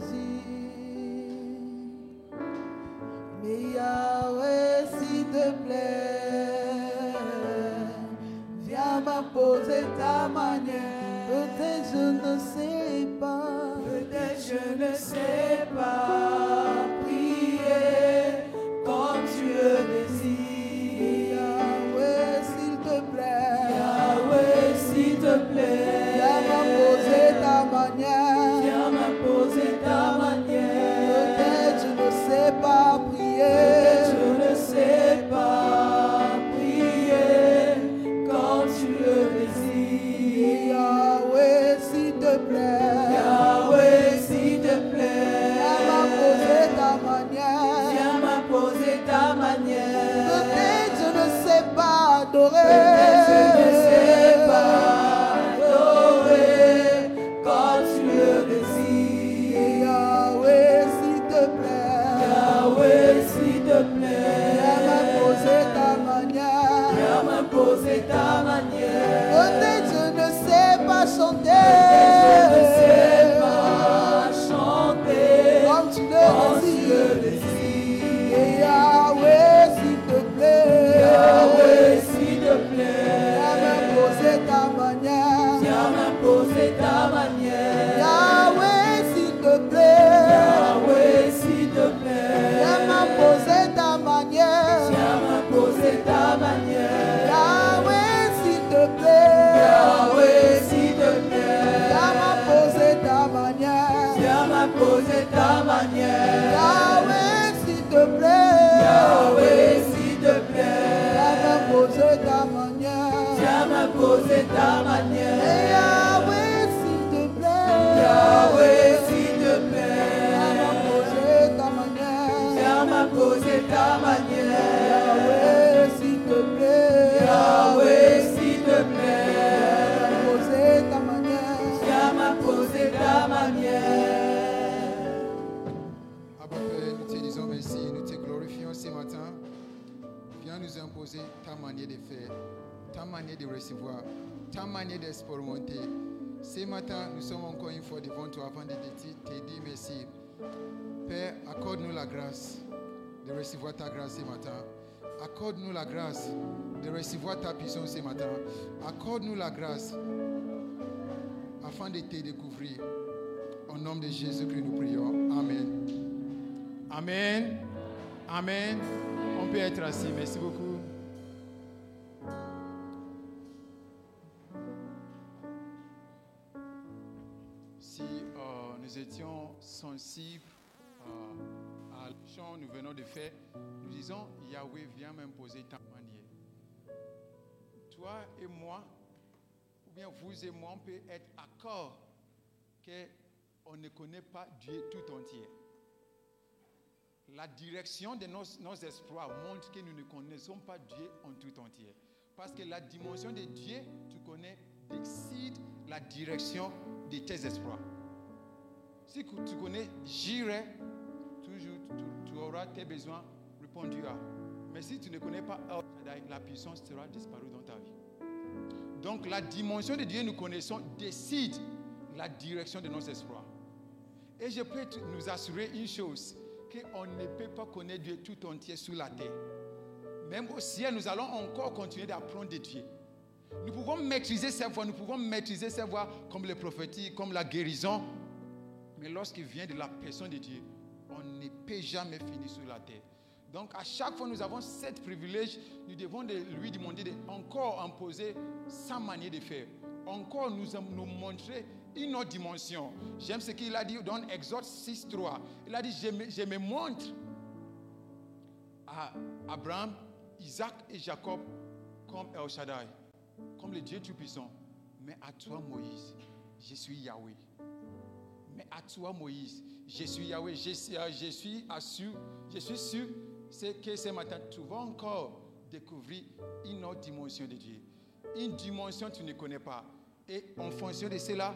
le m'imposer ta manière. Yahweh, s'il te plaît, Yahweh, s'il te viens plaît, m'imposer ta manière. viens m'imposer ta manière. Et Yahweh, s'il te plaît, Yahweh, s'il te viens plaît, m'imposer ta manière. viens m'imposer ta manière. Nous imposer ta manière de faire, ta manière de recevoir, ta manière d'expérimenter. Ce matin, nous sommes encore une fois devant toi afin de te dire merci. Père, accorde-nous la grâce de recevoir ta grâce ce matin. Accorde-nous la grâce de recevoir ta puissance ce matin. Accorde-nous la grâce afin de te découvrir. Au nom de Jésus que nous prions. Amen. Amen. Amen. On peut être assis. Merci beaucoup. Si euh, nous étions sensibles euh, à le chant que nous venons de faire, nous disons Yahweh, viens m'imposer ta manière. Toi et moi, ou bien vous et moi, on peut être d'accord qu'on ne connaît pas Dieu tout entier. La direction de nos, nos espoirs montre que nous ne connaissons pas Dieu en tout entier. Parce que la dimension de Dieu, tu connais, décide la direction de tes espoirs. Si tu connais Jireh, toujours tu, auras tes besoins répondus à. Mais si tu ne connais pas Shaddai, la puissance sera disparue dans ta vie. Donc la dimension de Dieu nous connaissons décide la direction de nos espoirs. Et je peux nous assurer une chose, qu'on ne peut pas connaître Dieu tout entier sous la terre. Même au ciel, nous allons encore continuer d'apprendre de Dieu. Nous pouvons maîtriser ses voix, nous pouvons maîtriser ses voix comme les prophéties, comme la guérison. Mais lorsqu'il vient de la personne de Dieu, on ne peut jamais finir sur la terre. Donc à chaque fois nous avons cet privilège, nous devons de lui demander de encore imposer sa manière de faire. Encore nous, nous montrer une autre dimension. J'aime ce qu'il a dit dans Exode 6, 3. Il a dit, je me, montre à Abraham, Isaac et Jacob comme El Shaddai, comme le Dieu Tout-Puissant. Mais à toi, Moïse, je suis Yahweh. Mais à toi, Moïse, je suis Yahweh. Je, suis- euh, je suis assuré, je suis sûr que ce matin, tu vas encore découvrir une autre dimension de Dieu. Une dimension que tu ne connais pas. Et en fonction de cela,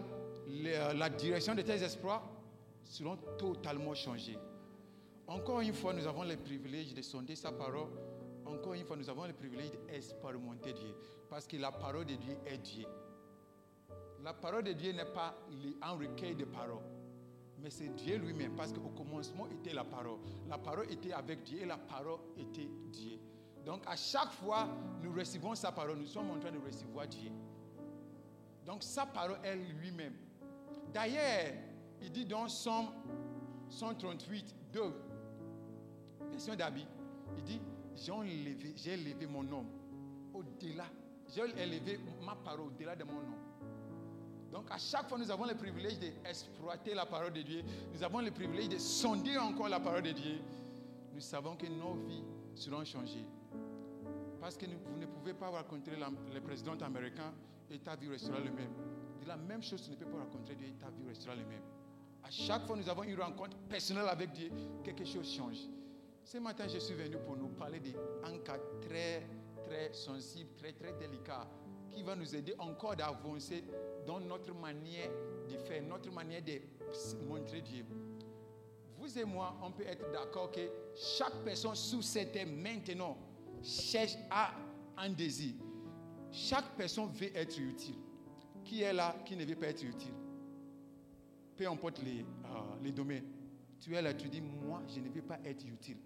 la direction de tes espoirs seront totalement changées. Encore une fois, nous avons le privilège de sonder sa parole. Encore une fois, nous avons le privilège d'expérimenter Dieu. Parce que la parole de Dieu est Dieu. La parole de Dieu n'est pas un recueil de paroles, mais c'est Dieu lui-même. Parce qu'au commencement était la parole. La parole était avec Dieu et la parole était Dieu. Donc à chaque fois, nous recevons sa parole, nous sommes en train de recevoir Dieu. Donc sa parole est lui-même. D'ailleurs, il dit dans Somme 138, 2, version d'Abi, il dit, j'ai élevé, mon nom au-delà. J'ai élevé ma parole au-delà de mon nom. Donc à chaque fois, nous avons le privilège d'exploiter la parole de Dieu. Nous avons le privilège de sonder encore la parole de Dieu. Nous savons que nos vies seront changées. Parce que vous ne pouvez pas rencontrer le président américain et ta vie restera le même. La même chose, tu ne peux pas rencontrer Dieu ta vie restera le même. À chaque fois, nous avons une rencontre personnelle avec Dieu, quelque chose change. Ce matin, je suis venu pour nous parler d'un cas très, très sensible, très, très délicat, qui va nous aider encore d'avancer dans notre manière de faire, notre manière de montrer Dieu. Vous et moi, on peut être d'accord que chaque personne sous cette terre maintenant cherche à un désir. Chaque personne veut être utile. Qui est là qui ne veut pas être utile? Peu importe les, euh, les domaines. Tu es là, tu dis, moi, je ne veux pas être utile.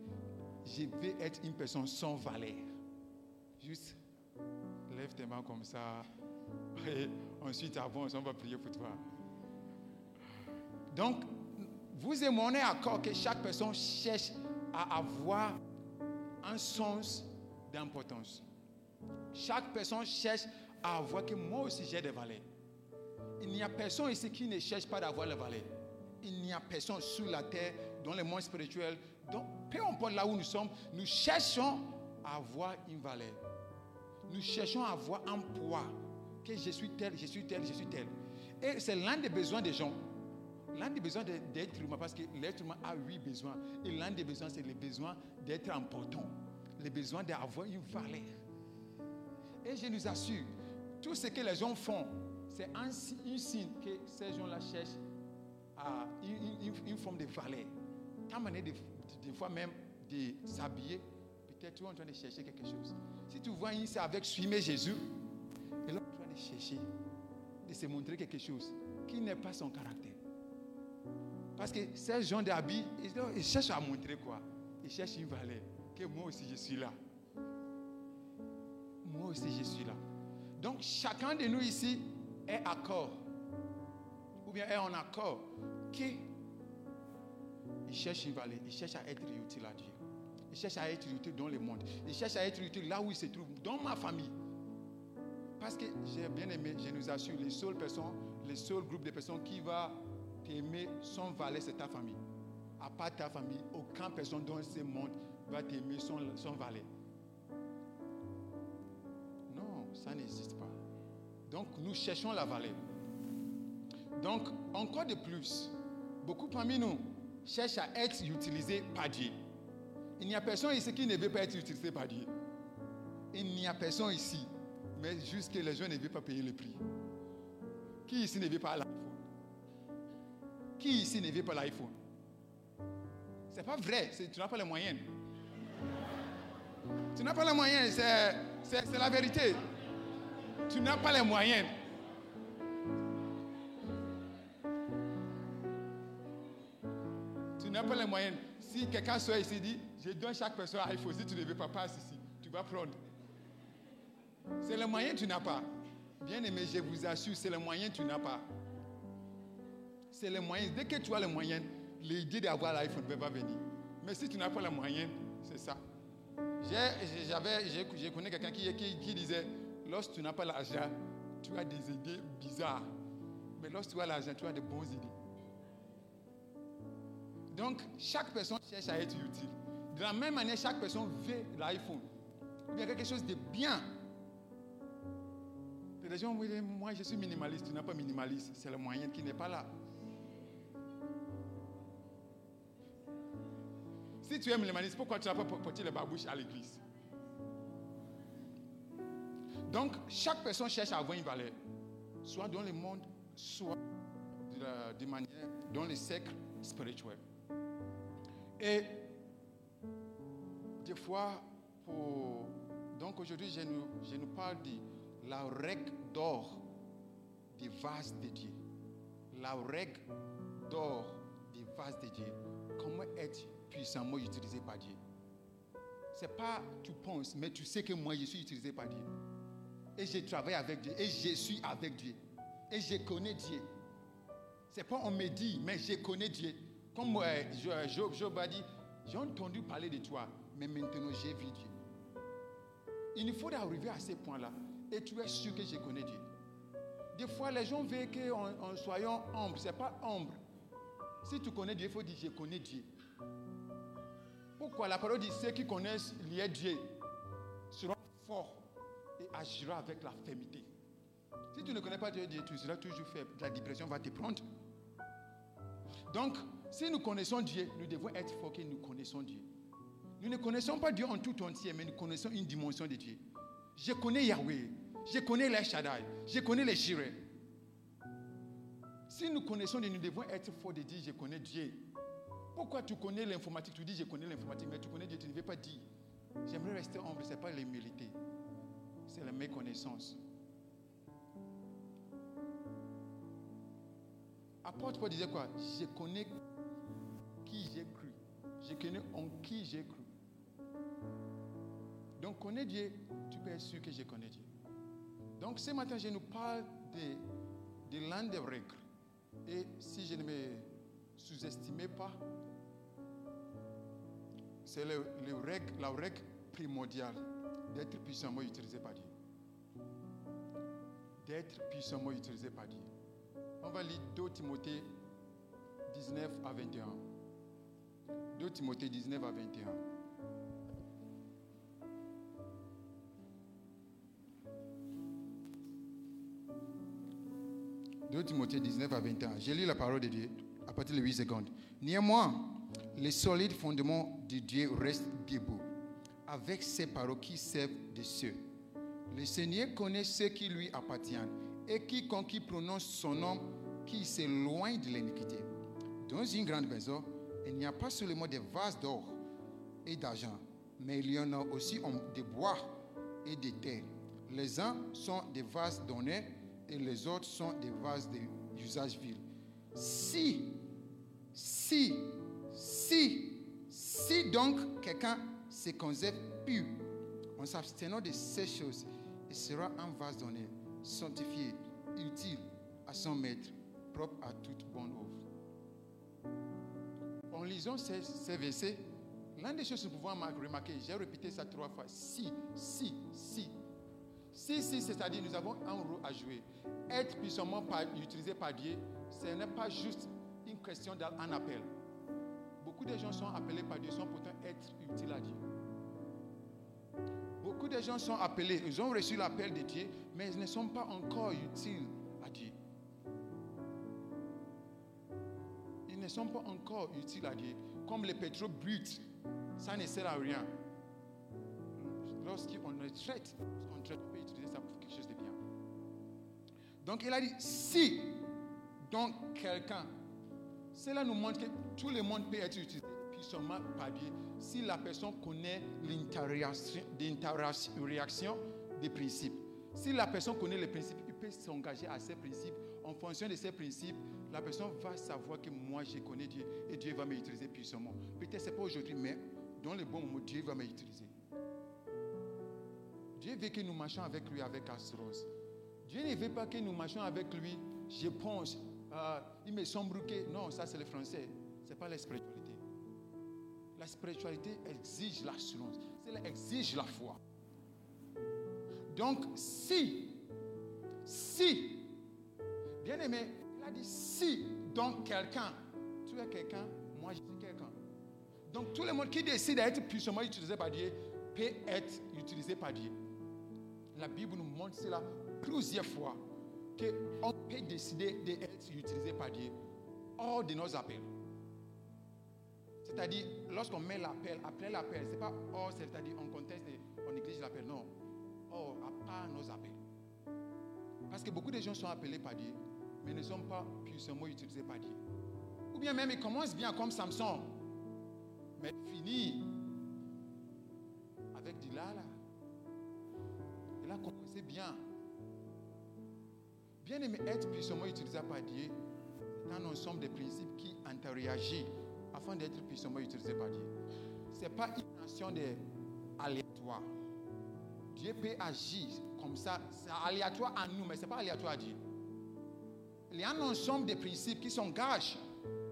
Je veux être une personne sans valeur. Juste, lève tes mains comme ça. Et ensuite, avance, on va prier pour toi. Donc, vous et moi, on est d'accord que chaque personne cherche à avoir un sens d'importance. Chaque personne cherche à avoir que moi aussi j'ai des valeurs. Il n'y a personne ici qui ne cherche pas d'avoir les valeurs. Il n'y a personne sur la terre, dans le monde spirituel, donc peu importe là où nous sommes, nous cherchons à avoir une valeur. Nous cherchons à avoir un poids. Que je suis tel, je suis tel, je suis tel. Et c'est l'un des besoins des gens. L'un des besoins d'être humain, parce que l'être humain a huit besoins. Et l'un des besoins, c'est le besoin d'être important. Le besoin d'avoir une valeur. Et je nous assure, tout ce que les gens font, c'est un, si- un signe que ces gens-là cherchent à une, forme de valeur. Ta manière de, des fois même de s'habiller, peut-être tu es en train de chercher quelque chose. Si tu vois ici avec suivre Jésus, et là, en train de chercher, de se montrer quelque chose qui n'est pas son caractère. Parce que ces gens d'habits, ils cherchent à montrer quoi? Ils cherchent une valeur. Que moi aussi je suis là. Moi aussi je suis là. Donc chacun de nous ici est accord. Ou bien est en accord. Que il cherche une valeur. Il cherche à être utile à Dieu. Il cherche à être utile dans le monde. Il cherche à être utile là où il se trouve, dans ma famille. Parce que j'ai bien aimé, je nous assure, les seules personnes, les seuls groupes de personnes qui va t'aimer sans valer, c'est ta famille. À part ta famille, aucune personne dans ce monde va t'aimer sans, sans. Ça n'existe pas. Donc nous cherchons la valeur. Donc encore de plus, beaucoup parmi nous cherchent à être utilisés par Dieu. Il n'y a personne ici qui ne veut pas être utilisé par Dieu. Il n'y a personne ici, mais juste que les gens ne veulent pas payer le prix. Qui ici ne veut pas l'iPhone? Qui ici ne veut pas l'iPhone? C'est pas vrai, tu n'as pas les moyens. Tu n'as pas les moyens, c'est la vérité. Tu n'as pas les moyens. Tu n'as pas les moyens. Si quelqu'un soit ici dit, je donne chaque personne un iPhone, si tu ne veux pas passer ici, tu vas prendre. C'est le moyen que tu n'as pas. Bien aimé, je vous assure, c'est le moyen que tu n'as pas. C'est le moyen. Dès que tu as les moyens, l'idée d'avoir l'iPhone ne va pas venir. Mais si tu n'as pas les moyens, c'est ça. J'avais, j'ai connu quelqu'un qui disait, lorsque tu n'as pas l'argent, tu as des idées bizarres. Mais lorsque tu as l'argent, tu as de bonnes idées. Donc, chaque personne cherche à être utile. De la même manière, chaque personne veut l'iPhone. Il y a quelque chose de bien. Les gens vont dire, moi je suis minimaliste. Tu n'es pas minimaliste. C'est le moyen qui n'est pas là. Si tu es minimaliste, pourquoi tu n'as pas porté les babouches à l'église? Donc, chaque personne cherche à avoir une valeur. Soit dans le monde, soit de, manière dans le cercle spirituel. Et des fois. Donc aujourd'hui, je nous, je nous parle de la règle d'or des vases de Dieu. La règle d'or des vases de Dieu. Comment être puissamment utilisé par Dieu? C'est pas tu penses, mais tu sais que moi je suis utilisé par Dieu. Et je travaille avec Dieu. Et je suis avec Dieu. Et je connais Dieu. C'est pas on me dit, mais je connais Dieu. Comme euh, Jo- Job, Job a dit, j'ai entendu parler de toi, mais maintenant j'ai vu Dieu. Il nous faut arriver à ce point-là. Et tu es sûr que je connais Dieu. Des fois, les gens veulent qu'en en soyons humbles. Ce n'est pas humble. Si tu connais Dieu, il faut dire je connais Dieu. Pourquoi? La parole dit ceux qui connaissent lié Dieu seront forts agiront avec la fermeté. Si tu ne connais pas Dieu, tu seras toujours faible. La dépression va te prendre. Donc, si nous connaissons Dieu, nous devons être forts que nous connaissons Dieu. Nous ne connaissons pas Dieu en tout entier, mais nous connaissons une dimension de Dieu. Je connais Yahweh, je connais les Shaddai, je connais les Jireh. Si nous connaissons Dieu, nous devons être forts de dire je connais Dieu. Pourquoi tu connais l'informatique? Tu dis je connais l'informatique, mais tu connais Dieu, tu ne veux pas dire. J'aimerais rester humble, ce n'est pas l'humilité, c'est la méconnaissance. Apôtre Paul disait quoi? Je connais qui j'ai cru. Je connais en qui j'ai cru. Donc, connais Dieu, tu peux être sûr que je connais Dieu. Donc, ce matin, je nous parle de, de l'un des règles. Et si je ne me sous-estimais pas, c'est le, le règle, la règle primordiale d'être puissamment utilisé par Dieu. D'être puissamment utilisé par Dieu. On va lire 2 Timothée 19 à 21. 2 Timothée 19 à 21. « 2 Timothée 19 à 21. J'ai lu la parole de Dieu à partir de 8 secondes. Néanmoins, les solides fondements de Dieu restent debout, avec ces paroles qui servent de ceux. Le Seigneur connaît ceux qui lui appartiennent, et quiconque qui prononce son nom, qui s'éloigne de l'iniquité. Dans une grande maison, il n'y a pas seulement des vases d'or et d'argent, mais il y en a aussi en- de bois et de terre. Les uns sont des vases d'honneur et les autres sont des vases d'usage vil. Si, si, si, si donc quelqu'un se conserve pur en s'abstenant de ces choses, il sera un vase d'honneur, sanctifié, utile à son maître, propre à toute bonne œuvre. En lisant ces, versets, l'un des choses que nous pouvons mar- remarquer, j'ai répété ça trois fois, si, si, si. Si, si, c'est-à-dire nous avons un rôle à jouer. Être puissamment utilisé par Dieu, ce n'est pas juste une question d'un un appel. Beaucoup de gens sont appelés par Dieu, sans pourtant être utiles à Dieu. Beaucoup de gens sont appelés, ils ont reçu l'appel de Dieu, mais ils ne sont pas encore utiles à Dieu. Ils ne sont pas encore utiles à Dieu. Comme le pétrole brut, ça ne sert à rien. Lorsqu'on le traite, lorsqu'on traite, on peut utiliser ça pour quelque chose de bien. Donc il a dit, si donc quelqu'un, cela nous montre que tout le monde peut être utilisé puissamment par Dieu si la personne connaît l'interaction des principes. Si la personne connaît les principes, il peut s'engager à ces principes. En fonction de ces principes, la personne va savoir que moi, je connais Dieu et Dieu va m'utiliser puissamment. Peut-être ce n'est pas aujourd'hui, mais dans le bon moment, Dieu va m'utiliser. Dieu veut que nous marchions avec lui avec Astros. Dieu ne veut pas que nous marchions avec lui. Je pense, euh, il me semble que. Non, ça c'est le français. Ce n'est pas la spiritualité. La spiritualité exige l'assurance. Cela exige la foi. Donc, si, si, bien aimé, il a dit si, donc quelqu'un, tu es quelqu'un, moi je suis quelqu'un. Donc, tout le monde qui décide d'être puissamment utilisé par Dieu peut être utilisé par Dieu. La Bible nous montre cela plusieurs fois, qu'on peut décider d'être utilisé par Dieu hors de nos appels. C'est-à-dire, lorsqu'on met l'appel, après l'appel, ce n'est pas hors, c'est-à-dire on conteste, on néglige l'appel, non. Hors, à part nos appels. Parce que beaucoup de gens sont appelés par Dieu, mais ne sont pas puissamment utilisés par Dieu. Ou bien même, ils commencent bien comme Samson, mais finissent avec du large commencé bien. Bien aimé, être puissamment utilisé par Dieu, c'est un ensemble de principes qui interagissent afin d'être puissamment utilisé par Dieu. Ce n'est pas une nation de aléatoire. Dieu peut agir comme ça. C'est aléatoire à nous, mais ce n'est pas aléatoire à Dieu. Il y a un ensemble de principes qui s'engagent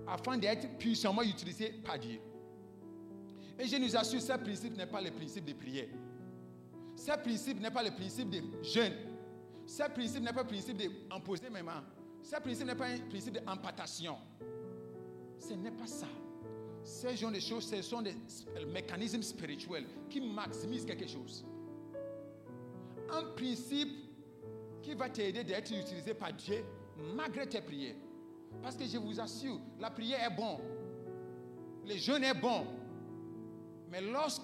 afin d'être puissamment utilisés par Dieu. Et je nous assure, ce principe n'est pas le principe de prière. Ce principe n'est pas le principe de jeûne. Ce principe n'est pas le principe d'imposer mes mains. Ce principe n'est pas un principe d'empatation. Ce n'est pas ça. Ces genre de choses, ce sont des mécanismes spirituels qui maximisent quelque chose. Un principe qui va t'aider d'être utilisé par Dieu malgré tes prières. Parce que je vous assure, la prière est bon. Le jeûne est bon. Mais lorsque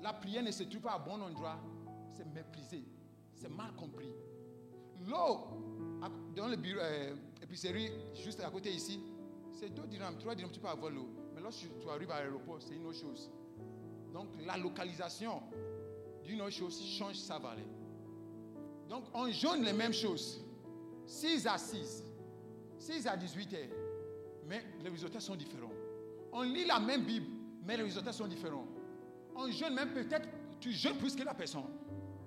la prière ne se trouve pas à bon endroit, c'est méprisé, c'est mal compris. L'eau dans l'épicerie, euh, juste à côté ici, c'est 2 dirhams, 3 dirhams, tu peux avoir l'eau. Mais lorsque tu arrives à l'aéroport, c'est une autre chose. Donc la localisation d'une autre chose change sa valeur. Donc on jaune les mêmes choses. 6 à 6, 6 à 18 heures. Mais les résultats sont différents. On lit la même Bible, mais les résultats sont différents. On jeûne même peut-être, tu jeûnes plus que la personne.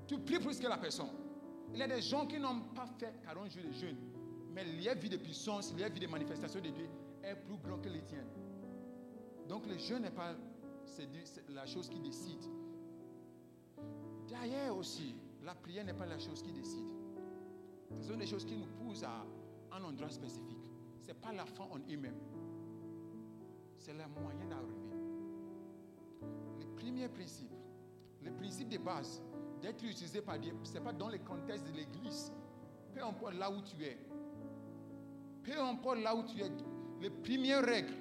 Tu pries plus que la personne. Il y a des gens qui n'ont pas fait 40 jours de jeûne. Mais leur de puissance, leur de manifestation de Dieu est plus grand que les tiennes. Donc le jeûne n'est pas la chose qui décide. D'ailleurs aussi, la prière n'est pas la chose qui décide. Ce sont des choses qui nous poussent à un endroit spécifique. Ce n'est pas la fin en elle-même. C'est le moyen d'arriver. Le premier principe, le principe de base d'être utilisé par Dieu, ce n'est pas dans le contexte de l'église. Peu importe là où tu es. Peu importe là où tu es. Les premières règles,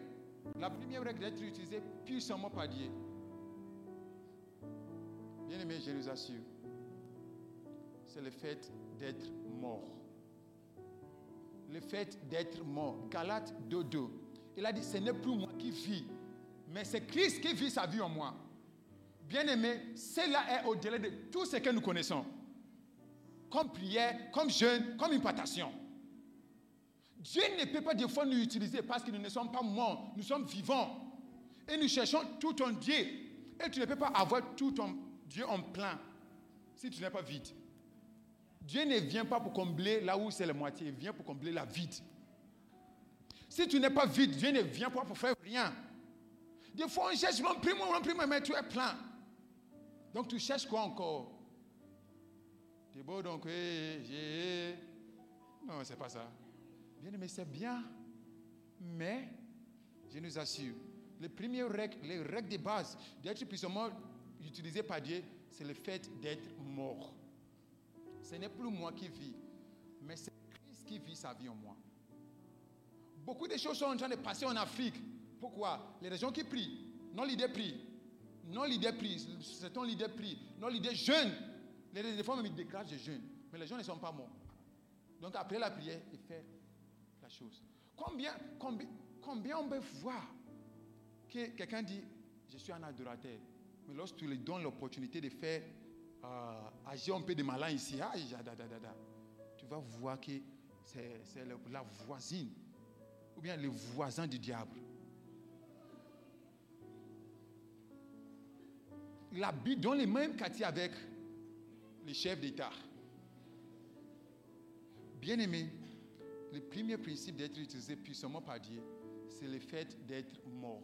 la première règle d'être utilisé puissamment par Dieu. Bien aimé, je vous assure, c'est le fait d'être mort. Le fait d'être mort. Galates 2.2. Il a dit, ce n'est plus moi qui vis, mais c'est Christ qui vit sa vie en moi. Bien-aimé, cela est au-delà de tout ce que nous connaissons. Comme prière, comme jeûne, comme implantation. Dieu ne peut pas des fois nous utiliser parce que nous ne sommes pas morts, nous sommes vivants. Et nous cherchons tout en Dieu. Et tu ne peux pas avoir tout ton Dieu en plein si tu n'es pas vide. Dieu ne vient pas pour combler là où c'est la moitié, il vient pour combler la vide. Si tu n'es pas vide, Dieu ne vient pas pour faire rien. Des fois, on cherche, remplis-moi, remplis-moi, mais tu es plein. Donc, tu cherches quoi encore? Tu es beau, donc. Non, c'est pas ça. Bien mais c'est bien. Mais, je nous assure, les premières règles, les règles de base d'être puissamment utilisées par Dieu, c'est le fait d'être mort. Ce n'est plus moi qui vis, mais c'est Christ qui vit sa vie en moi. Beaucoup de choses sont en train de passer en Afrique. Pourquoi? Les gens qui prient, non l'idée prie. Non l'idée prie, c'est ton l'idée prie. Non l'idée jeûne. Les, fois même ils déclarent je jeûne. Mais les gens ne sont pas morts. Donc après la prière, il fait la chose. Combien, combien, combien on peut voir que quelqu'un dit je suis un adorateur. Mais lorsque tu lui donnes l'opportunité de faire euh, agir un peu de malin ici, tu vas voir que c'est la voisine ou bien le voisin du diable. Il habite dans les mêmes quartiers avec les chefs d'État. Bien aimé, le premier principe d'être utilisé puissamment par Dieu, c'est le fait d'être mort.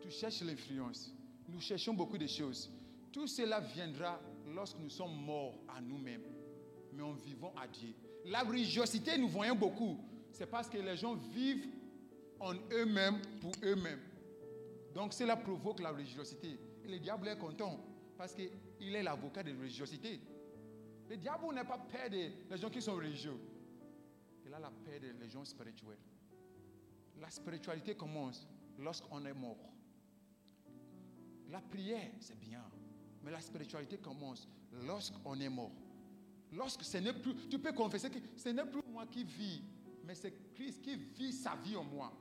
Tu cherches l'influence. Nous cherchons beaucoup de choses. Tout cela viendra lorsque nous sommes morts à nous-mêmes, mais en vivant à Dieu. La religiosité, nous voyons beaucoup. C'est parce que les gens vivent en eux-mêmes pour eux-mêmes. Donc cela provoque la religiosité. Et le diable est content parce qu'il est l'avocat de la religiosité. Le diable n'est pas peur des gens qui sont religieux. Il a la paix des gens spirituels. La spiritualité commence lorsqu'on est mort. La prière, c'est bien. Mais la spiritualité commence lorsqu'on est mort. Lorsque ce n'est plus, tu peux confesser que ce n'est plus moi qui vis, mais c'est Christ qui vit sa vie en moi.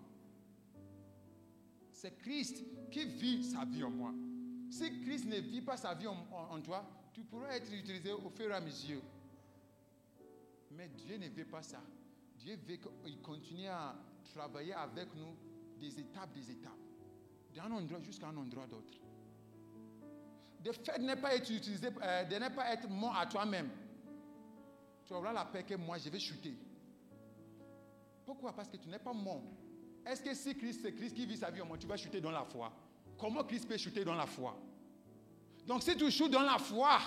C'est Christ qui vit sa vie en moi. Si Christ ne vit pas sa vie en, toi, tu pourras être utilisé au fur et à mesure. Mais Dieu ne veut pas ça. Dieu veut qu'il continue à travailler avec nous des étapes, des étapes. D'un endroit jusqu'à un endroit d'autre. Le fait de ne pas être utilisé, euh, de ne pas être mort à toi-même, tu auras la paix que moi je vais chuter. Pourquoi? Parce que tu n'es pas mort. Est-ce que si Christ, c'est Christ qui vit sa vie tu vas chuter dans la foi? Comment Christ peut chuter dans la foi? Donc si tu chutes dans la foi,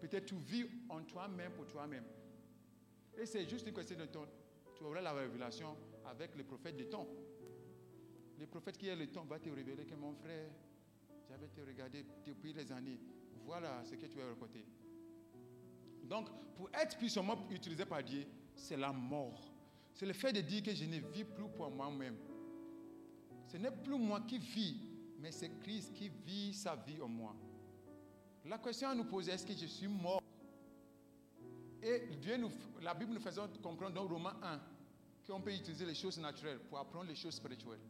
peut-être tu vis en toi-même pour toi-même. Et c'est juste une question de temps. Tu auras la révélation avec le prophète des temps. Le prophète qui est le temps va te révéler que mon frère, j'avais te regardé depuis les années. Voilà ce que tu as raconté. Donc, pour être puissamment utilisé par Dieu, c'est la mort. C'est le fait de dire que je ne vis plus pour moi-même. Ce n'est plus moi qui vis, mais c'est Christ qui vit sa vie en moi. La question à nous poser, est-ce que je suis mort? Et la Bible nous faisant comprendre dans Romains 1 qu'on peut utiliser les choses naturelles pour apprendre les choses spirituelles.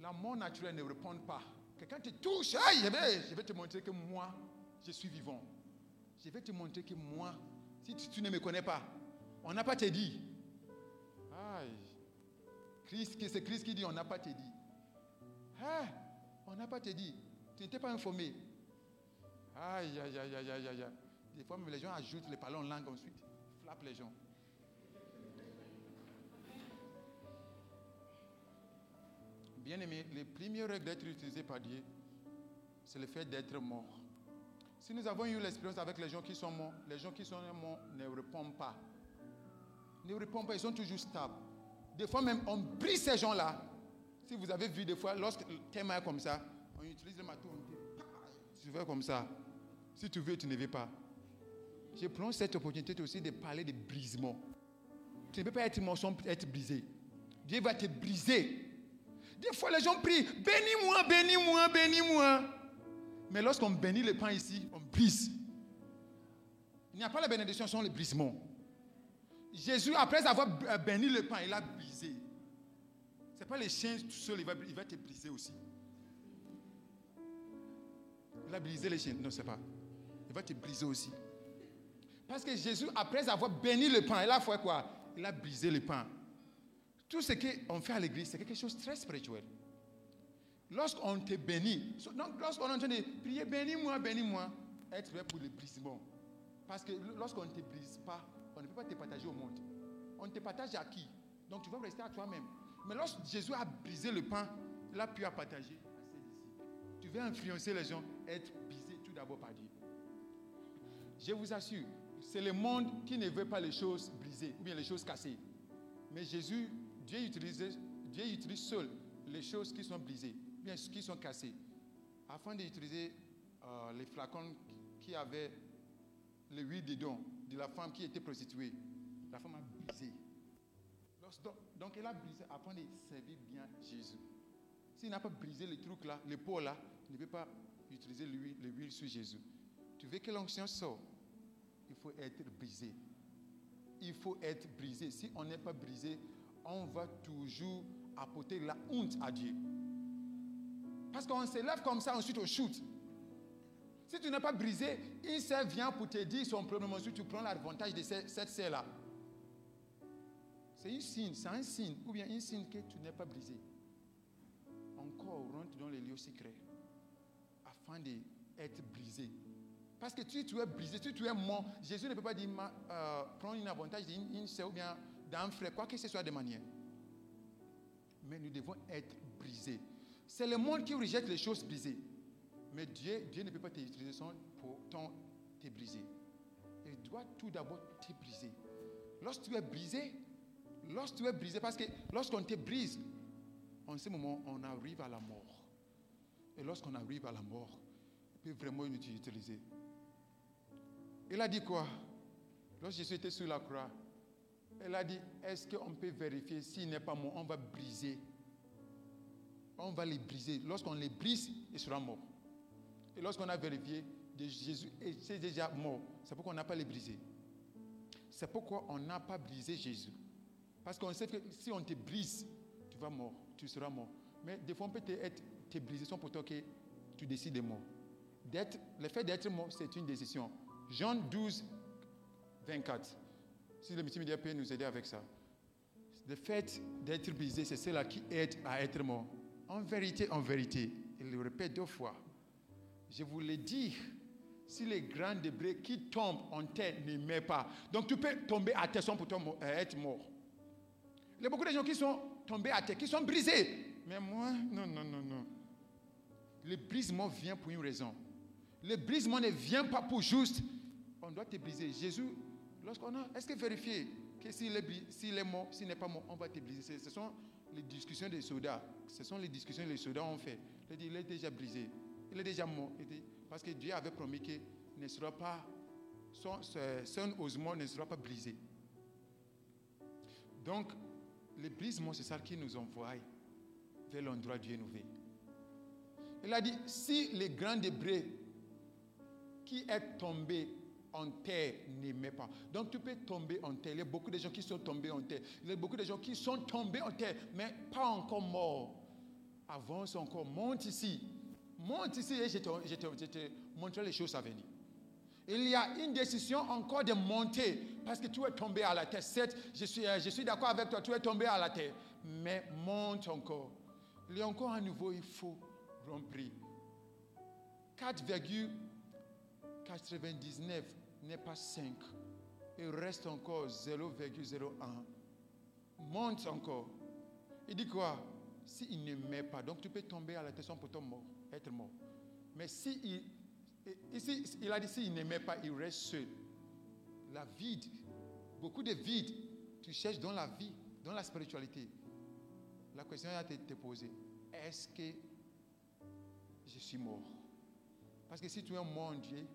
La mort naturelle ne répond pas. Quelqu'un te touche, aïe, je vais, te montrer que moi, je suis vivant. Je vais te montrer que moi, si tu ne me connais pas, on n'a pas te dit. Aïe. Christ, c'est Christ qui dit, on n'a pas te dit. Ah, on n'a pas te dit. Tu n'étais pas informé. Aïe, aïe, aïe, aïe, aïe, aïe. aïe. Des fois, les gens ajoutent les parler en langue ensuite. Frappent les gens. Bien aimé, les premières règles d'être utilisé par Dieu, c'est le fait d'être mort. Si nous avons eu l'expérience avec les gens qui sont morts, les gens qui sont morts ne répondent pas. Ne répondent pas, ils sont toujours stables. Des fois même, on brise ces gens-là. Si vous avez vu des fois, lorsque thème est comme ça, on utilise le marteau, on dit, tu fais comme ça. Si tu veux, tu ne veux pas. Je prends cette opportunité aussi de parler de brisement. Tu ne peux pas être sans être brisé. Dieu va te briser. Des fois, les gens prient, bénis-moi, bénis-moi, bénis-moi. Mais lorsqu'on bénit le pain ici, on brise. Il n'y a pas la bénédiction sans le brisement. Jésus, après avoir b- béni le pain, il a brisé. Ce n'est pas les chiens tout seul, il va, il va te briser aussi. Il a brisé les chiens. Non, c'est pas. Il va te briser aussi. Parce que Jésus, après avoir béni le pain, il a fait quoi? Il a brisé le pain. Tout ce qu'on fait à l'église, c'est quelque chose de très spirituel. Lorsqu'on te bénit, donc lorsqu'on est en train de prier, bénis-moi, bénis-moi, être prêt pour le brisement. Parce que lorsqu'on ne te brise pas, on ne peut pas te partager au monde. On te partage à qui? Donc tu vas rester à toi-même. Mais lorsque Jésus a brisé le pain, il a pu à partager à disciples. Tu veux influencer les gens, être brisé tout d'abord par Dieu. Je vous assure, c'est le monde qui ne veut pas les choses brisées ou bien les choses cassées. Mais Jésus, Dieu utilise, Dieu utilise seul les choses qui sont brisées, bien qui sont cassées, afin d'utiliser euh, les flacons qui avaient le huile dedans de la femme qui était prostituée. La femme a brisé. Donc, elle a brisé afin de servir bien Jésus. S'il n'a pas brisé le truc là, le pot là, il ne peut pas utiliser l'huile sur Jésus. Tu veux que l'onction sorte, il faut être brisé. Il faut être brisé. Si on n'est pas brisé, on va toujours apporter la honte à Dieu. Parce qu'on se lève comme ça, ensuite on shoot. Si tu n'es pas brisé, une sœur vient pour te dire son problème, ensuite tu prends l'avantage de ce- cette sœur-là. C'est un signe, c'est un signe, ou bien un signe que tu n'es pas brisé. Encore, rentre dans les lieux secrets afin d'être brisé. Parce que si tu es brisé, si tu es mort, Jésus ne peut pas dire euh, prendre un avantage d'une une sœur ou bien d'un frère, quoi que ce soit de manière. Mais nous devons être brisés. C'est le monde qui rejette les choses brisées. Mais Dieu, Dieu ne peut pas t'utiliser sans pourtant te briser. Il doit tout d'abord te briser. Lorsque tu es brisé, lorsque tu es brisé, parce que lorsqu'on te brise, en ce moment, on arrive à la mort. Et lorsqu'on arrive à la mort, il peut vraiment utiliser. Il a dit quoi? Lorsque Jésus était sur la croix, il a dit, est-ce qu'on peut vérifier s'il n'est pas mort? On va briser. On va les briser. Lorsqu'on les brise, il sera mort. Et lorsqu'on a vérifié, Jésus est déjà mort. C'est pourquoi on n'a pas les brisé. C'est pourquoi on n'a pas brisé Jésus. Parce qu'on sait que si on te brise, tu vas mort, tu seras mort. Mais des fois, on peut te être te briser sont pourtant que tu décides de mort. D'être, le fait d'être mort, c'est une décision. Jean 12, 24. Si le multimédia peut nous aider avec ça. Le fait d'être brisé, c'est cela qui aide à être mort. En vérité, en vérité, il le répète deux fois. Je vous l'ai dit, si les grands débris qui tombent en terre ne meurent pas, donc tu peux tomber à terre sans pourtant euh, être mort. Il y a beaucoup de gens qui sont tombés à terre, qui sont brisés. Mais moi, non, non, non, non. Le brisement vient pour une raison. Le brisement ne vient pas pour juste. On doit te briser. Jésus, lorsqu'on a. Est-ce que vérifier que s'il est, s'il est mort, s'il n'est pas mort, on va te briser Ce sont les discussions des soldats. Ce sont les discussions que les soldats ont fait. Il est déjà brisé. Il est déjà mort. Parce que Dieu avait promis qu'il ne sera pas. Son, son osement ne sera pas brisé. Donc, le brisement, c'est ça qui nous envoie vers l'endroit où Dieu nous veut. Il a dit, si les grands débris qui est tombé en terre n'aimait pas. Donc tu peux tomber en terre. Il y a beaucoup de gens qui sont tombés en terre. Il y a beaucoup de gens qui sont tombés en terre, mais pas encore morts. Avance encore, monte ici. Monte ici et je te, je les choses à venir. Il y a une décision encore de monter parce que tu es tombé à la terre. Certes, je suis, euh, d'accord avec toi, tu es tombé à la terre. Mais monte encore. Il y a encore un nouveau, il faut rompre. 4,99 n'est pas 5. Il reste encore 0,01. Monte encore. Il dit quoi? S'il ne met pas, donc tu peux tomber à la terre sans pourtant mort, être mort. Mais si il, ici, il a dit s'il ne met pas, il reste seul. La vide, beaucoup de vide, tu cherches dans la vie, dans la spiritualité. La question a été posée. Est-ce que je suis mort? Parce que si tu es mort en Dieu,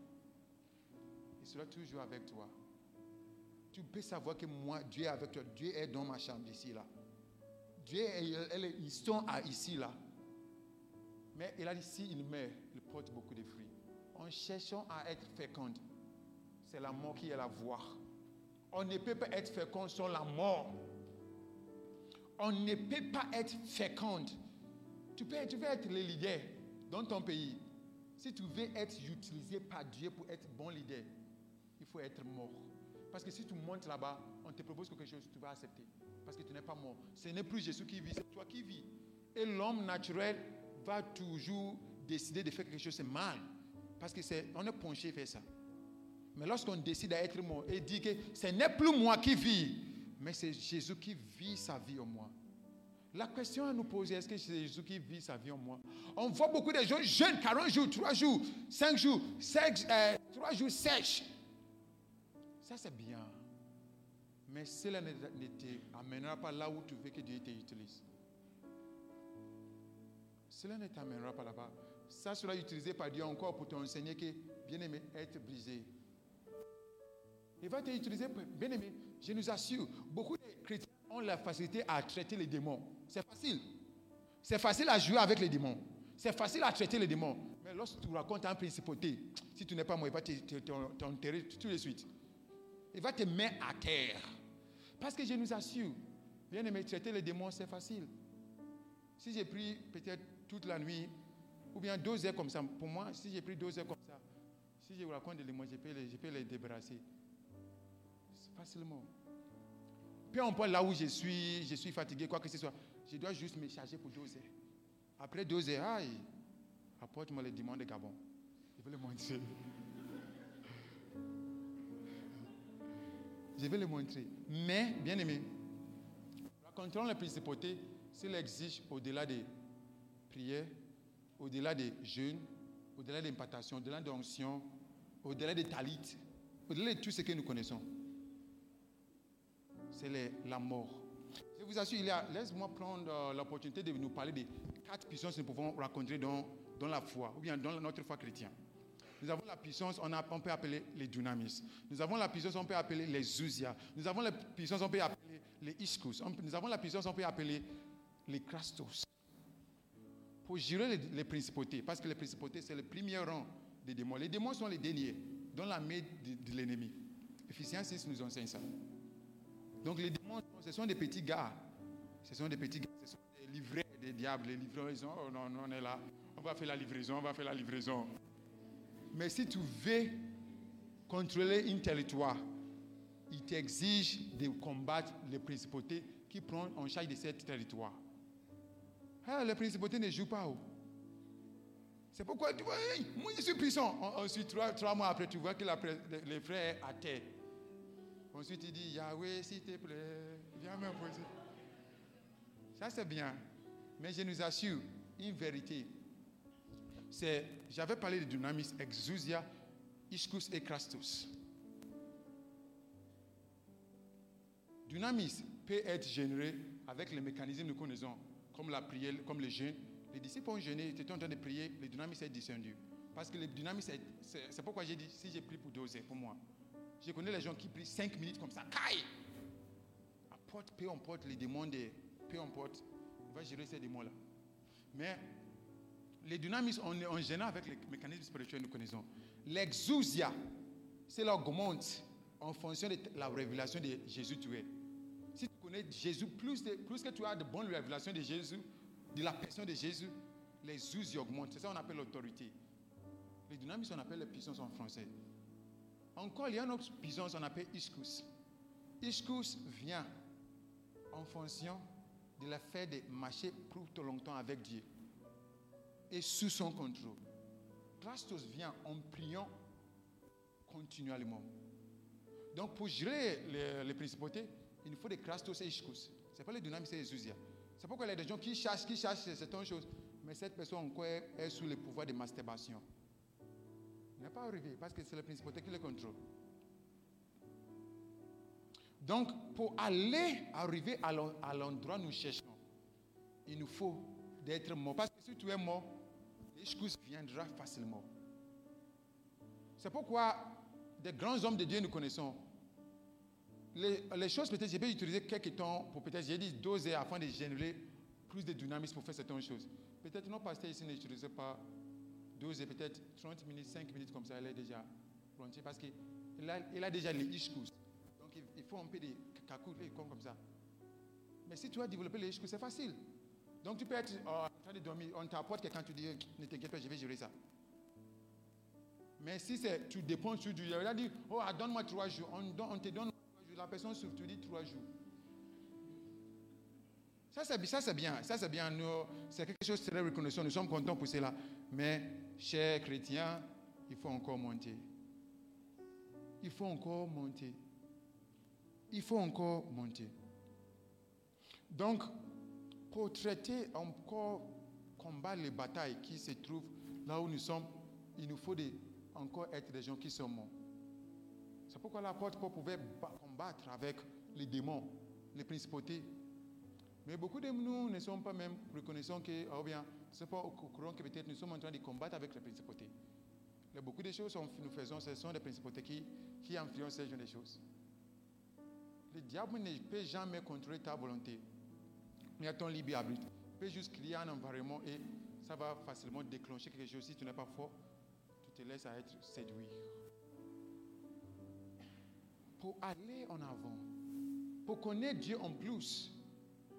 il sera toujours avec toi. Tu peux savoir que moi, Dieu est avec toi. Dieu est dans ma chambre ici, là. Dieu, est- ils sont ici, là. Mais il a dit, s'il meurt, il porte beaucoup de fruits. En cherchant à être féconde, c'est la mort qui est la voie. On ne peut pas être fécond sans la mort. On ne peut pas être féconde. Tu peux, tu veux être le leader dans ton pays. Si tu veux être utilisé par Dieu pour être bon leader, il faut être mort. Parce que si tu montes là-bas, on te propose quelque chose, tu vas accepter. Parce que tu n'es pas mort. Ce n'est plus Jésus qui vit, c'est toi qui vis. Et l'homme naturel va toujours décider de faire quelque chose, c'est mal. Parce que c'est, est penché faire ça. Mais lorsqu'on décide d'être mort et dit que ce n'est plus moi qui vis, mais c'est Jésus qui vit sa vie en moi. La question à nous poser, est-ce que c'est Jésus qui vit sa vie en moi? On voit beaucoup de gens jeunes, 40 jours, 3 jours, 5 jours, 3 jours sèches. Ça, c'est bien. Mais cela ne ne te amènera pas là où tu veux que Dieu t'utilise. Cela ne t'amènera pas là-bas. Ça sera utilisé par Dieu encore pour t'enseigner que, bien aimé, être brisé. Il va t'utiliser, bien aimé, je nous assure, beaucoup de chrétiens ont la facilité à traiter les démons. C'est facile. C'est facile à jouer avec les démons. C'est facile à traiter les démons. Mais lorsque tu racontes un principauté, si tu n'es pas moi, il va te- te- te- t'enterrer tout de suite. Il va te mettre à terre. Parce que je nous assure, bien aimé, traiter les démons, c'est facile. Si j'ai pris peut-être toute la nuit, ou bien deux heures comme ça, pour moi, si j'ai pris deux heures comme ça, si je vous raconte des démons, je peux les, je peux les débarrasser. Facilement. Peu importe là où je suis, je suis fatigué, quoi que ce soit, je dois juste me charger pour deux heures. Après deux heures, aïe, apporte-moi les démons de Gabon. Je vais les montrer. Je vais les montrer. Mais, bien aimé, racontons la principauté s'il exige au-delà des prières, au-delà des jeûnes, au-delà des implantations, au-delà de l'onction, au-delà des talites, au-delà de tout ce que nous connaissons. C'est la mort. Je vous assure, laisse-moi prendre euh, l'opportunité de nous parler des quatre puissances que nous pouvons rencontrer dans, dans la foi, ou bien dans notre foi chrétienne. Nous avons la puissance, on, peut appeler les dynamis. Nous avons la puissance, on peut appeler les zouzias. Nous avons la puissance, on peut appeler les iskus. Nous avons la puissance, on peut appeler les krastos. Pour gérer les, principautés, parce que les principautés, c'est le premier rang des démons. Les démons sont les derniers dans la main de, l'ennemi. Ephésiens 6 nous enseigne ça. Donc les démons, ce sont des petits gars. Ce sont des petits gars, ce sont des livrets des diables, les livraisons. Oh non, non, on est là. On va faire la livraison, on va faire la livraison. Mais si tu veux contrôler un territoire, il t'exige de combattre les principautés qui prennent en charge de ce territoire. Ah, les principautés ne jouent pas. oh. C'est pourquoi tu vois, moi je suis puissant. En- Ensuite, trois, mois après, tu vois que la les- frères à. Ensuite, il dit, Yahweh, s'il te plaît, viens m'imposer. Ça, c'est bien. Mais je nous assure, une vérité. C'est, j'avais parlé de dynamisme, exousia, ischus et crastus. Dynamisme peut être généré avec les mécanismes que nous connaissons, comme la prière, comme le jeûne. Les disciples ont jeûné, ils étaient en train de prier, le dynamisme est descendu. Parce que le dynamisme, est- c'est pourquoi j'ai dit, si j'ai pris pour 12 heures, pour moi, je connais les gens qui prient 5 minutes comme ça, caille Apporte, peu importe les démons, de- peu importe, il va gérer ces démons-là. Mais les dynamismes, on est en avec les mécanismes spirituels que nous connaissons. L'exousia, c'est l'augmente en fonction de la révélation de Jésus tu es. Si tu connais Jésus, plus, que tu as de bonnes révélations de Jésus, de la personne de Jésus, les ousies augmentent. C'est ça qu'on appelle l'autorité. Les dynamismes, on appelle les puissances en français. Encore, il y a une autre puissance, on appelle iscus. Iscus vient en fonction de la fait de marcher plutôt longtemps avec Dieu et sous son contrôle. Christos vient en priant continuellement. Donc, pour gérer les principautés, il nous faut des Christos et Ishkus. Ce n'est pas les dynamismes et les Zuzia. C'est pourquoi il y a des gens qui cherchent, qui cherchent certaines choses, mais cette personne encore est, sous le pouvoir de masturbation. Il n'est pas arrivé parce que c'est les principautés qui les contrôlent. Donc, pour aller arriver à l'endroit où nous cherchons, il nous faut d'être mort. Parce que si tu es mort, l'excuse viendra facilement. C'est pourquoi des grands hommes de Dieu nous connaissons. Les, choses, peut-être, je peux utiliser quelques temps pour peut-être, j'ai dit 12 heures afin de générer plus de dynamisme pour faire certaines choses. Peut-être nos pasteurs ici n'utilisaient pas 12 heures, peut-être 30 minutes, 5 minutes comme ça, elle est déjà prontier parce qu'il a, il a déjà les ishkus. Donc il, faut un peu de et comme, ça. Mais si tu as développé les ishkus, c'est facile. Donc tu peux être euh, en train de dormir, on t'apporte quelqu'un, tu dis, ne t'inquiète pas, je vais gérer ça. Mais si tu dépends sur Dieu, il a dit, oh, ah, donne-moi trois jours. On, te donne. La personne tu dis trois jours. Ça, c'est, bi- ça, bien. Ça, c'est bien. C'est quelque chose de très reconnaissant. Nous sommes contents pour cela. Mais, chers chrétiens, il faut encore monter. Il faut encore monter. Il faut encore monter. Donc, pour traiter encore, combattre les batailles qui se trouvent là où nous sommes, il nous faut des- encore être des gens qui sont morts. C'est pourquoi l'apôtre Paul pouvait ba- avec les démons, les principautés. Mais beaucoup de nous ne sont pas même reconnaissants que, oh bien, c'est pas au courant que peut-être nous sommes en train de combattre avec les principautés. A beaucoup de choses que nous faisons, ce sont des principautés qui, qui influencent ces genre de choses. Le diable ne peut jamais contrôler ta volonté. Il y a ton libre arbitre. Il peut juste créer un environnement et ça va facilement déclencher quelque chose. Si tu n'es pas fort, tu te laisses à être séduit. Pour aller en avant, pour connaître Dieu en plus,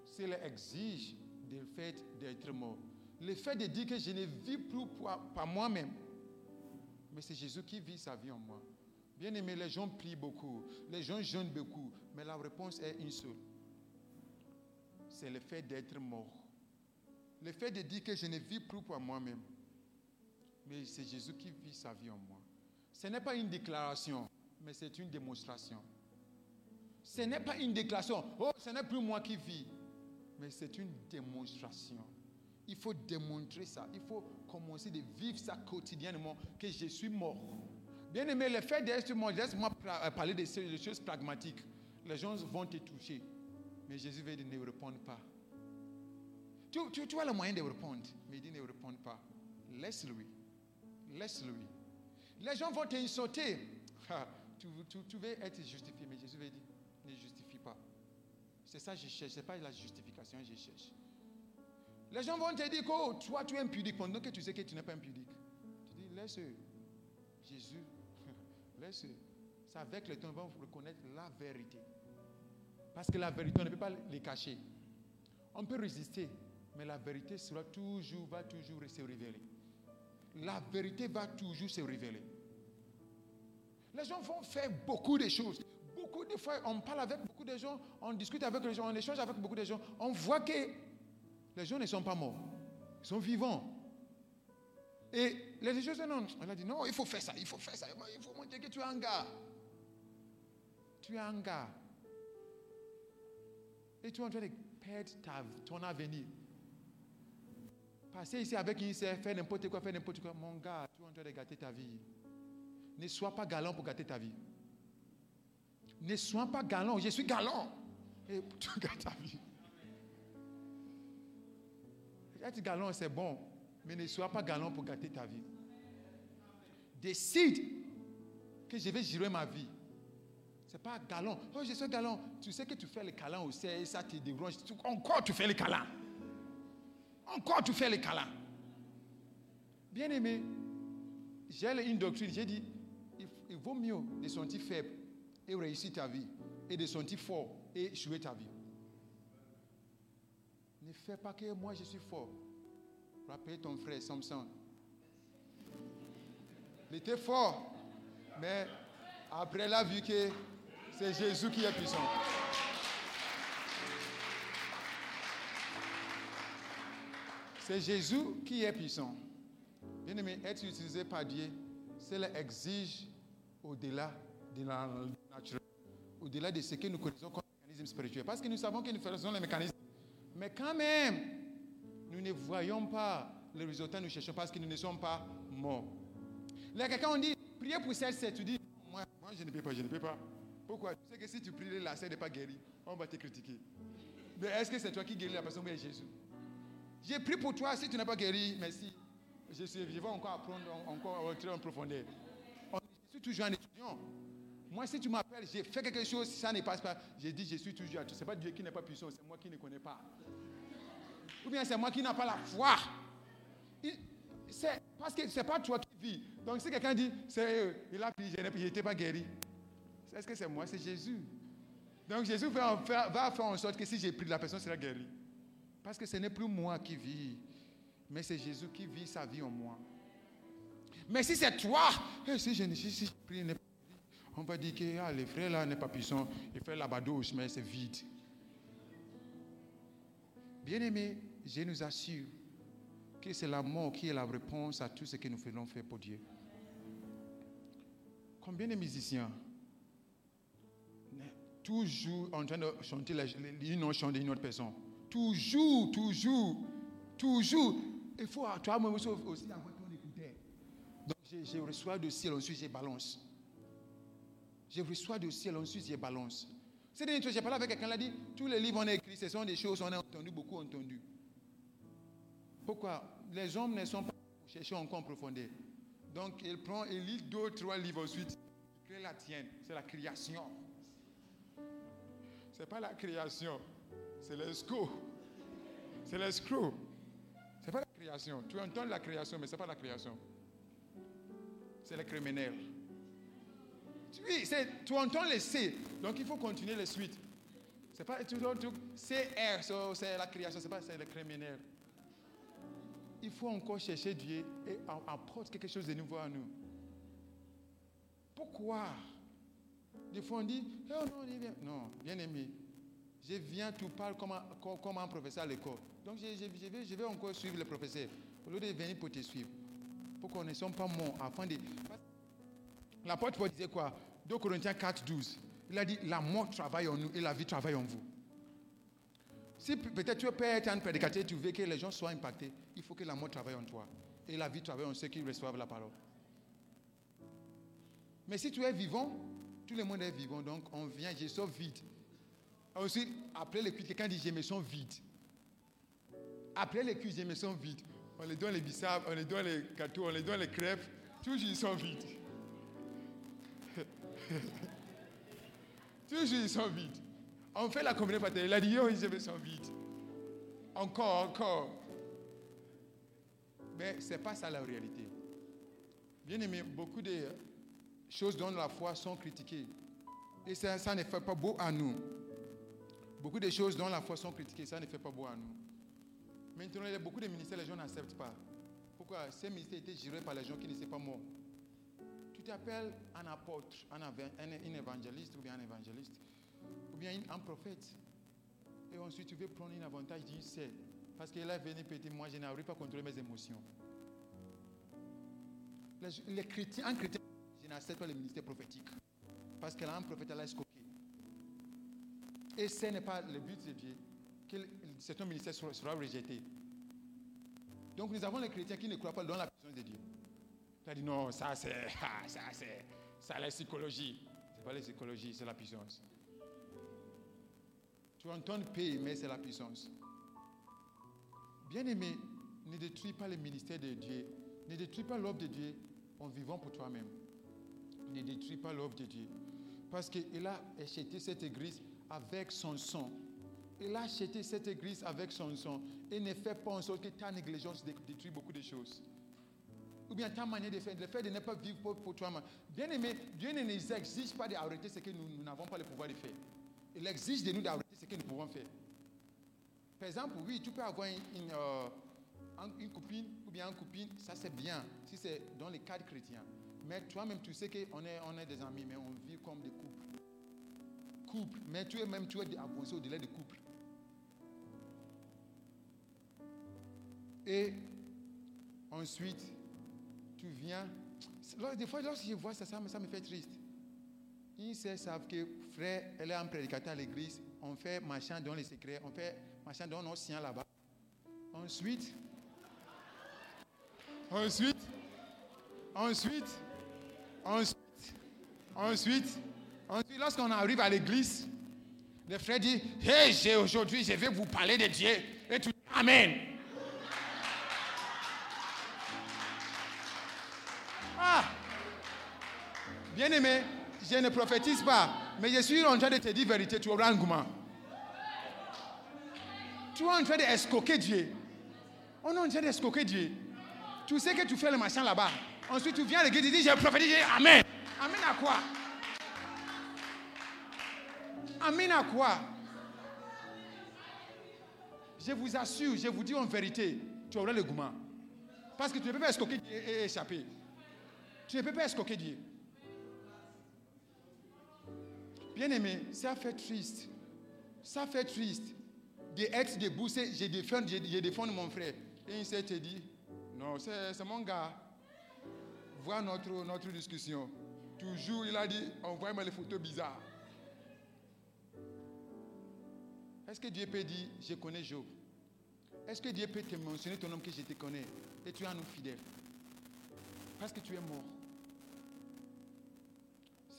cela exige le fait d'être mort. Le fait de dire que je ne vis plus par moi-même, mais c'est Jésus qui vit sa vie en moi. Bien aimé, les gens prient beaucoup, les gens jeûnent beaucoup, mais la réponse est une seule. C'est le fait d'être mort. Le fait de dire que je ne vis plus pour moi-même, mais c'est Jésus qui vit sa vie en moi. Ce n'est pas une déclaration, mais c'est une démonstration. Ce n'est pas une déclaration, oh, ce n'est plus moi qui vis, mais c'est une démonstration. Il faut démontrer ça. Il faut commencer de vivre ça quotidiennement, que je suis mort. Bien aimé, le fait d'être mort, laisse-moi euh, parler de choses pragmatiques. Les gens vont te toucher, mais Jésus veut dire ne répondre pas. Tu, as le moyen de répondre, mais il dit ne répondre pas. Laisse-lui. Laisse-lui. Les gens vont t'insulter. Tu, veux être justifié, mais Jésus veut dire ne justifie pas. C'est ça que je cherche, ce n'est pas la justification que je cherche. Les gens vont te dire que oh, toi tu es impudique pendant que tu sais que tu n'es pas impudique. Tu dis laisse Jésus, laisse. C'est avec le temps qu'ils vont reconnaître la vérité. Parce que la vérité, on ne peut pas les cacher. On peut résister, Mais la vérité sera toujours, va toujours se révéler. La vérité va toujours se révéler. Les gens vont faire beaucoup de choses. Beaucoup de fois, on parle avec beaucoup de gens, on discute avec les gens, on échange avec beaucoup de gens. On voit que les gens ne sont pas morts. Ils sont vivants. Et les gens disent non, elle a dit non, il faut faire ça, il faut faire ça. Il faut montrer que tu es un gars. Tu es un gars. Et tu es en train de perdre ton avenir. Passer ici avec une faire n'importe quoi, faire n'importe quoi. Mon gars, tu es en train de gâter ta vie. Ne sois pas galant pour gâter ta vie. Ne sois pas galant. Je suis galant. Et tu gâtes ta vie. Être galant, c'est bon. Mais ne sois pas galant pour gâter ta vie. Décide que je vais gérer ma vie. C'est pas galant. Oh, je suis galant. Tu sais que tu fais les câlins aussi et ça te dérange. Encore tu fais les câlins. Encore tu fais les câlins. Bien aimé, j'ai une doctrine. J'ai dit, il, vaut mieux de sentir faible et réussir ta vie et de sentir fort et jouer ta vie. Ne fais pas que moi je suis fort. Rappelle ton frère Samson. Il était fort, mais après il a vu que c'est Jésus qui est puissant. C'est Jésus qui est puissant. Bien aimé, être utilisé par Dieu, cela exige au-delà de la nature, au-delà de ce que nous connaissons comme mécanisme spirituel. Parce que nous savons que nous faisons les mécanismes. Mais quand même, nous ne voyons pas le résultat, nous cherchons parce que nous ne sommes pas morts. Là, quelqu'un on dit, priez pour celle tu dis, moi, moi je ne peux pas, je ne peux pas. Pourquoi? Tu sais que si tu pries, la sœur n'est pas guérie, on va te critiquer. Mais est-ce que c'est toi qui guéris la personne ou Jésus? J'ai prié pour toi, si tu n'es pas guéri, merci. Je, suis, je vais encore apprendre, encore entrer en profondeur. Toujours un étudiant. Moi, si tu m'appelles, j'ai fait quelque chose, ça ne passe pas. J'ai dit, je suis toujours. Ce n'est pas Dieu qui n'est pas puissant, c'est moi qui ne connais pas. Ou bien c'est moi qui n'ai pas la foi. C'est parce que ce n'est pas toi qui vis. Donc si quelqu'un dit, c'est il a prié, je n'étais pas guéri. Est-ce que c'est moi? C'est Jésus. Donc Jésus va faire, va faire en sorte que si j'ai pris, la personne sera guérie. Parce que ce n'est plus moi qui vis, mais c'est Jésus qui vit sa vie en moi. Mais si c'est toi, eh, si je si, si prie, on va dire que ah, les frères là n'est pas puissant, il fait la badouche, mais c'est vide. Bien aimé, je nous assure que c'est la mort qui est la réponse à tout ce que nous faisons faire pour Dieu. Combien de musiciens toujours en train de chanter une chant d'une autre personne? Toujours, toujours, toujours. Il faut, toi, moi aussi, avoir ton écouteur. Donc, je, reçois du ciel, ensuite je balance. Je reçois du ciel, ensuite je balance. C'est des choses, j'ai parlé avec quelqu'un, il a dit, tous les livres on a écrit, ce sont des choses qu'on a entendues, beaucoup entendues. Pourquoi? Les hommes ne sont pas pour chercher encore en profondeur. Donc, il prend, il lit deux, trois livres ensuite. Crée la tienne, c'est la création. Ce n'est pas la création, c'est l'escroc. C'est l'escroc. Ce n'est pas la création. Tu entends la création, mais ce n'est pas la création. C'est le criminel. Oui, tu entends les C, donc il faut continuer les suites. C'est pas tu, tu, CR, c'est la création, c'est pas c'est le criminel. Il faut encore chercher Dieu et apporter quelque chose de nouveau à nous. Pourquoi? Des fois, on dit, oh non, bien. Non, bien aimé. Je viens, tu parles comme un, professeur à l'école. Donc, je, je, vais, je vais encore suivre le professeur. Au lieu de venir pour te suivre. Pour qu'on ne soit pas morts afin de. L'apôtre Paul disait quoi? 2 Corinthiens 4, 12. Il a dit, la mort travaille en nous et la vie travaille en vous. Si peut-être tu peux être un prédicateur, tu veux que les gens soient impactés, il faut que la mort travaille en toi. Et la vie travaille en ceux qui reçoivent la parole. Mais si tu es vivant, tout le monde est vivant, donc on vient, je sors vide. Ensuite, après cuisses, quelqu'un dit je me sens vide. Après les cuisses, je me sens vide. On les donne les bissap, on les donne les gâteaux, on les donne les crêpes, toujours ils sont vides. toujours ils sont vides. On fait la communauté paternelle, il a dit, oh, je me sens vide. Encore, encore. Mais ce n'est pas ça la réalité. Bien aimé, beaucoup de choses dont la foi sont critiquées. Et ça, ça ne fait pas beau à nous. Beaucoup de choses dont la foi sont critiquées, ça ne fait pas beau à nous. Maintenant, il y a beaucoup de ministères, les gens n'acceptent pas. Pourquoi? Ces ministères étaient gérés par les gens qui ne sont pas morts. Tu t'appelles un apôtre, un, un- évangéliste ou bien un évangéliste, ou bien un prophète. Et ensuite, tu veux prendre un avantage d'une sait. Parce qu'elle est venue péter, moi, je n'arrive pas à contrôler mes émotions. Les, les chrétiens, un chrétien, je n'accepte pas le ministère prophétique. Parce qu'elle a un prophète, elle a escoqué. Et ce n'est pas le but de Dieu le- cet ministère sera, sera rejeté. Donc nous avons les chrétiens qui ne croient pas dans la puissance de Dieu. Tu as dit non, ça c'est ah, ça c'est ça la psychologie. C'est pas la psychologie, c'est la puissance. Tu entends paix, mais c'est la puissance. Bien-aimé, ne détruis pas le ministère de Dieu. Ne détruis pas l'œuvre de Dieu en vivant pour toi-même. Ne détruis pas l'œuvre de Dieu. Parce qu'il a acheté cette église avec son sang. Il a acheté cette église avec son sang. Et ne fais pas en sorte que ta négligence dé- détruit beaucoup de choses. Ou bien ta manière de faire, le fait de ne pas vivre pour, toi-même. Bien aimé, Dieu ne nous exige pas d'arrêter ce que nous n'avons pas le pouvoir de faire. Il exige de nous d'arrêter ce que nous pouvons faire. Par exemple, oui, tu peux avoir une, une, euh, copine ou bien un copine, ça c'est bien, si c'est dans le cadre chrétien. Mais toi-même, tu sais qu'on est, on est des amis, mais on vit comme des couples. Couple, mais tu es même tu es avancé au-delà des couples. Et ensuite, tu viens. Des fois, lorsque je vois ça, ça me, ça me fait triste. Ils savent que frère, elle est un prédicateur à l'église. On fait machin dans les secrets, on fait machin dans nos siens là-bas. Ensuite, ensuite, ensuite, ensuite, ensuite, ensuite, lorsqu'on arrive à l'église, le frère dit Hey, j'ai- aujourd'hui, je vais vous parler de Dieu. Et tu dis Amen. Bien aimé, je ne prophétise pas, mais je suis en train de te dire vérité, tu auras un gourmand. Tu es en train d'escoquer Dieu. On est en train d'escoquer Dieu. Tu sais que tu fais le machin là-bas. Ensuite, tu viens à l'église et dis, j'ai prophétisé, Amen. Amen à quoi? Amen à quoi? Je vous assure, je vous dis en vérité, tu auras le gourmand. Parce que tu ne peux pas escoquer Dieu et échapper. Tu ne peux pas escoquer Dieu. Bien aimé, ça fait triste. Ça fait triste d'être debout. c'est- Je défends, je, défends mon frère. Et il s'est dit, non, c'est c'est mon gars. Vois notre, notre discussion. Toujours, il a dit, envoie-moi les photos bizarres. Est-ce que Dieu peut dire, je connais Job? Est-ce que Dieu peut te mentionner ton homme que je te connais? Et tu es un homme fidèle Parce que tu es mort.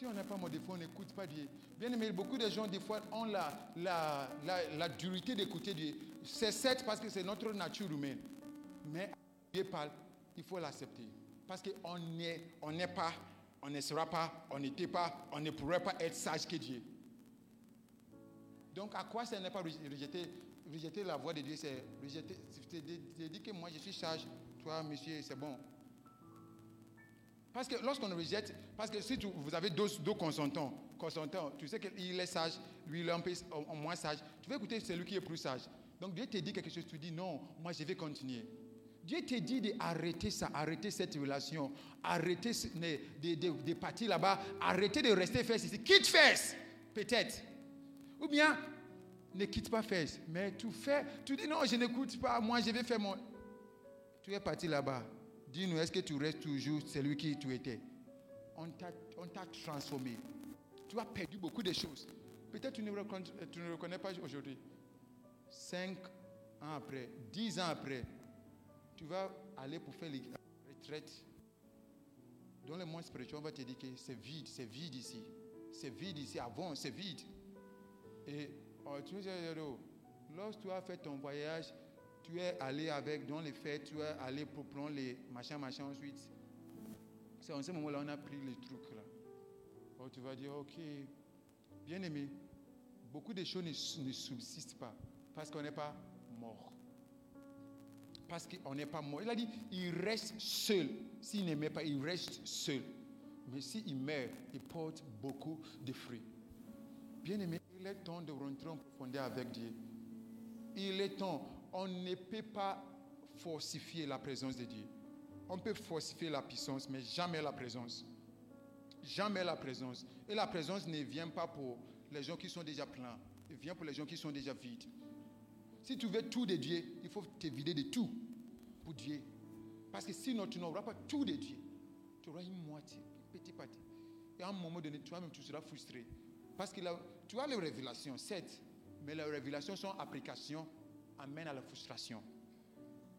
On n'a pas mon défaut, on n'écoute pas Dieu. Bien aimé, beaucoup de gens, des fois, ont la, la, la, la dureté d'écouter Dieu. C'est certes parce que c'est notre nature humaine. Mais Dieu parle, il faut l'accepter. Parce qu'on n'est on n'est pas, on ne sera pas, on n'était pas, on ne pourrait pas être sage que Dieu. Donc, à quoi ça n'est pas rejeter, rejeter la voix de Dieu C'est rejeter, c'est dire que moi je suis sage, toi, monsieur, c'est bon. Parce que lorsqu'on rejette, parce que si vous avez deux, consentants, consentants, tu sais qu'il est sage, lui il est un peu au moins sage, tu vas écouter celui qui est plus sage. Donc Dieu te dit quelque chose, tu dis non, moi je vais continuer. Dieu te dit d'arrêter ça, arrêter cette relation, arrêter de- de partir là-bas, arrêter de rester face ici. Quitte face, peut-être. Ou bien, ne quitte pas face, mais tu fais, tu dis non, je n'écoute pas, moi je vais faire mon... Tu es parti là-bas. Dis-nous, est-ce que tu restes toujours celui qui tu étais? On t'a transformé. Tu as perdu beaucoup de choses. Peut-être tu ne tu ne reconnais pas aujourd'hui. Cinq ans après, dix ans après, tu vas aller pour faire les- la retraite. Dans le monde spirituel, on va te dire que c'est vide, c'est vide ici. C'est vide ici. Avant, c'est vide. Et oh, tu sais, Yoro, lorsque tu as fait ton voyage, tu es allé avec, dans les fêtes, tu es allé pour prendre les machins, machins ensuite. C'est en ce moment-là on a pris les trucs là. Oh, tu vas dire, ok, bien aimé, beaucoup de choses ne, ne subsistent pas parce qu'on n'est pas mort. Parce qu'on n'est pas mort. Il a dit, il reste seul. S'il n'aimait pas, il reste seul. Mais s'il meurt, il porte beaucoup de fruits. Bien aimé, il est temps de rentrer en profondeur avec Dieu. Il est temps. On ne peut pas forcifier la présence de Dieu. On peut forcifier la puissance, mais jamais la présence. Jamais la présence. Et la présence ne vient pas pour les gens qui sont déjà pleins. Elle vient pour les gens qui sont déjà vides. Si tu veux tout de Dieu, il faut te vider de tout pour Dieu. Parce que sinon, tu n'auras pas tout de Dieu. Tu auras une moitié, petit parti. Et à un moment donné, toi-même, tu seras frustré. Parce que tu as les révélations, certes, mais les révélations sont applications, amènent à la frustration.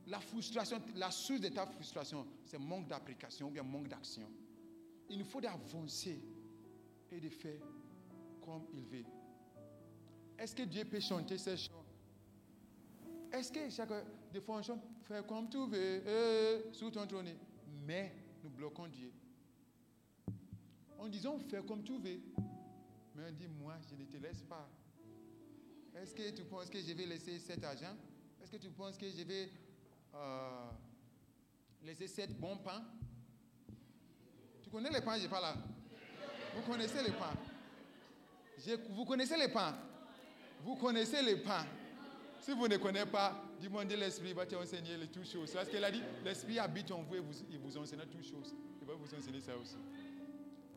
La frustration, la source de ta frustration, c'est manque d'application ou bien manque d'action. Il nous faut d'avancer et de faire comme il veut. Est-ce que Dieu peut chanter ces chants? Est-ce que chaque des fois on chante Fais comme tu veux, eh, sous ton trône Mais nous bloquons Dieu. En disant Fais comme tu veux. Mais on dit Moi, je ne te laisse pas. Est-ce que tu penses que je vais laisser cet argent? Est-ce que tu penses que je vais euh, laisser cet bon pain? Tu connais les pains, je pas là. Vous connaissez les pains? Vous connaissez les pains? Vous connaissez les pains? Si vous ne connaissez pas, demandez l'Esprit, va t'enseigner les toutes choses. Parce qu'il a dit, l'Esprit habite en vous et il vous enseigne toutes choses. Il va vous enseigner ça aussi.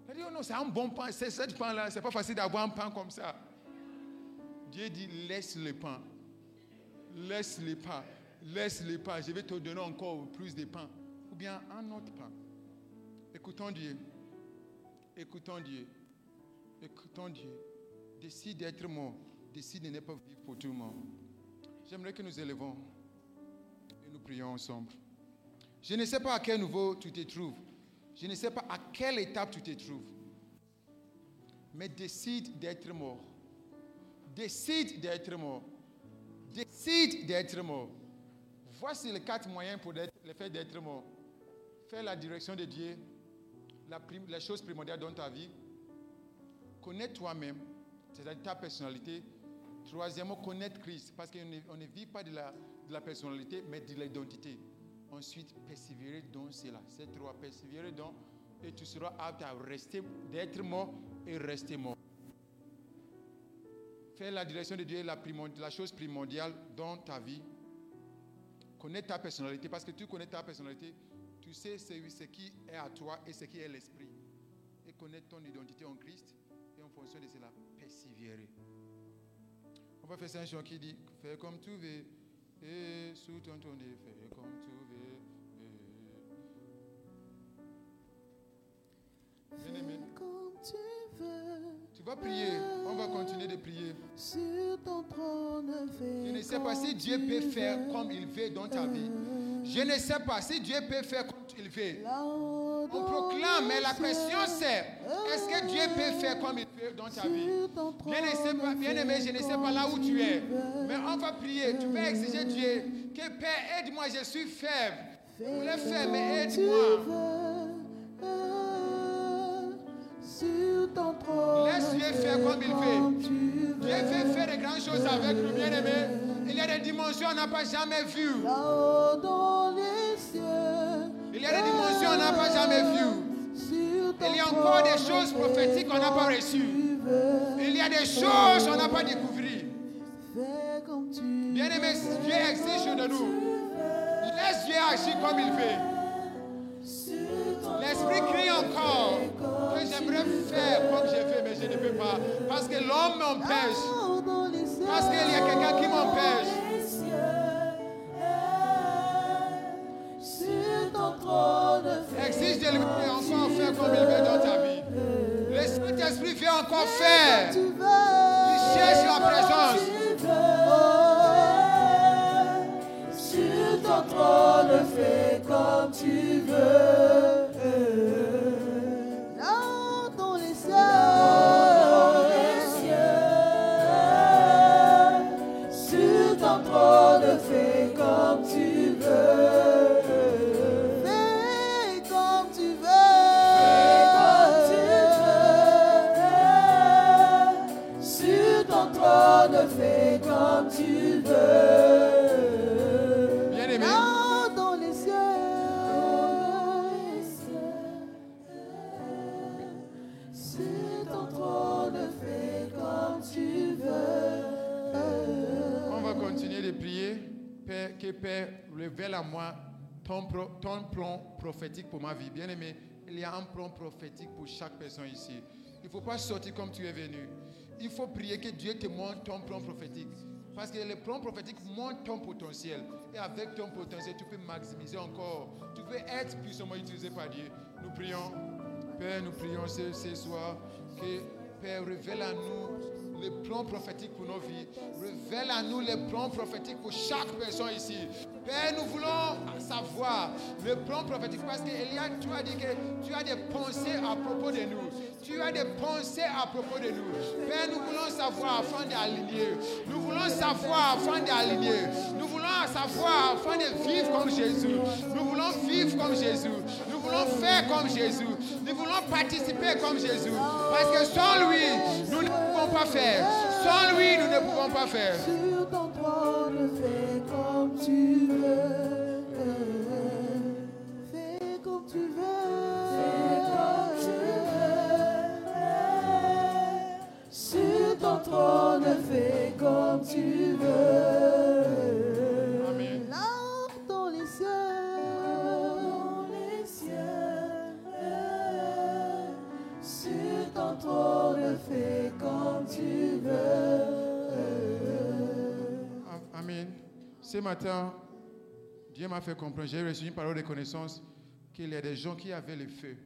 Il a dit, oh non, c'est un bon pain. C'est ce pain-là, c'est pas facile d'avoir un pain comme ça. Dieu dit, laisse le pain. Laisse le pain. Laisse le pain. Je vais te donner encore plus de pain. Ou bien un autre pain. Écoutons Dieu. Écoutons Dieu. Écoutons Dieu. Décide d'être mort. Décide de ne pas vivre pour tout le monde. J'aimerais que nous élevons et nous prions ensemble. Je ne sais pas à quel niveau tu te trouves. Je ne sais pas à quelle étape tu te trouves. Mais décide d'être mort. Décide d'être mort. Décide d'être mort. Voici les quatre moyens pour le fait d'être mort. Faire la direction de Dieu, la, chose primordiale dans ta vie. Connaître toi-même, c'est-à-dire ta personnalité. Troisièmement, connaître Christ, parce qu'on ne, vit pas de la, de la personnalité, mais de l'identité. Ensuite, persévérer dans cela. C'est trois, persévérer dans, et tu seras apte à rester, d'être mort et rester mort. Faire la direction de Dieu est la, chose primordiale dans ta vie. Connaître ta personnalité, parce que tu connais ta personnalité, tu sais ce, qui est à toi et ce qui est l'esprit. Et connaître ton identité en Christ, et en fonction de cela, persévérer. On va faire ça un chant qui dit Fais comme tu veux, et sous ton trône, fais comme tu veux. Tu vas prier, on va continuer de prier. sur ton trône, fais Je ne sais pas si Dieu peut faire comme il veut dans ta vie. Je ne sais pas si Dieu peut faire comme il veut. On proclame, mais la question c'est est-ce que Dieu peut faire comme il veut dans ta vie? Bien, ne sais pas- bien aimé, je ne sais pas là où tu es, mais on va prier. Tu vas exiger Dieu que Père, aide-moi, je suis faible. Je voulais faire, mais aide-moi. Veux, sur ton trône, Laisse Dieu faire comme il veut. Dieu veut faire de grandes choses avec nous, bien aimé. Il y a des dimensions qu'on n'a pas jamais vues. Là-haut dans les cieux, Il y a des dimensions qu'on n'a pas jamais vues. Il y a encore des choses prophétiques qu'on n'a pas reçues. Il y a des choses qu'on n'a pas découvertes. Fais comme tu Bien aimé, Dieu exige de nous. Laisse Dieu agir comme il veut. Je ne peux pas. Parce que l'homme m'empêche. Parce qu'il y a quelqu'un qui m'empêche. Exige de lui encore faire comme il veut dans ta vie. Le Saint-Esprit veut encore faire. Il cherche la présence. Moi ton, plan prophétique pour ma vie. Bien aimé, il y a un plan prophétique pour chaque personne ici. Il faut pas sortir comme tu es venu. Il faut prier que Dieu te montre ton plan prophétique. Parce que le plan prophétique montre ton potentiel. Et avec ton potentiel, tu peux maximiser encore. Tu peux être puissamment utilisé par Dieu. Nous prions. Père, nous prions ce soir que Père révèle à nous les plans prophétiques pour nos vies. Révèle à nous les plans prophétiques pour chaque personne ici. Père, nous voulons savoir le plan prophétique parce que Elia, tu as dit que tu as des pensées à propos de nous. Tu as des pensées à propos de nous. Père, nous voulons savoir afin d'aligner. Nous voulons savoir afin d'aligner. Nous voulons savoir afin de vivre comme Jésus. Nous voulons vivre comme Jésus. Nous voulons faire comme Jésus. Nous voulons participer comme Jésus. Parce que sans lui, nous ne pouvons pas faire. Sans lui, nous ne pouvons pas faire. Sur ton trône, fais comme tu veux. Fais comme tu veux. Fais comme tu veux. Sur ton trône, fais comme tu veux. Ton trône, fais comme tu veux. Amen. Ce matin, Dieu m'a fait comprendre, j'ai reçu une parole de connaissance qu'il y a des gens qui avaient le feu.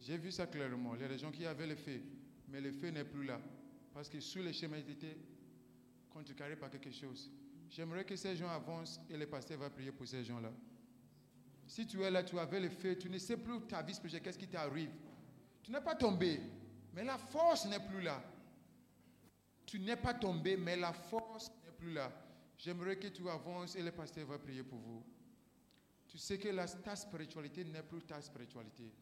J'ai vu ça clairement. Il y a des gens qui avaient le feu, mais le feu n'est plus là. Parce que sous les chemins étaient contrecarrés par quelque chose. J'aimerais que ces gens avancent et le pasteur va prier pour ces gens-là. Si tu es là, tu avais le feu, tu ne sais plus ta vie spirituelle, qu'est-ce qui t'arrive. Tu n'es pas tombé, mais la force n'est plus là. Tu n'es pas tombé, mais la force n'est plus là. J'aimerais que tu avances et le pasteur va prier pour vous. Tu sais que la, ta spiritualité n'est plus ta spiritualité.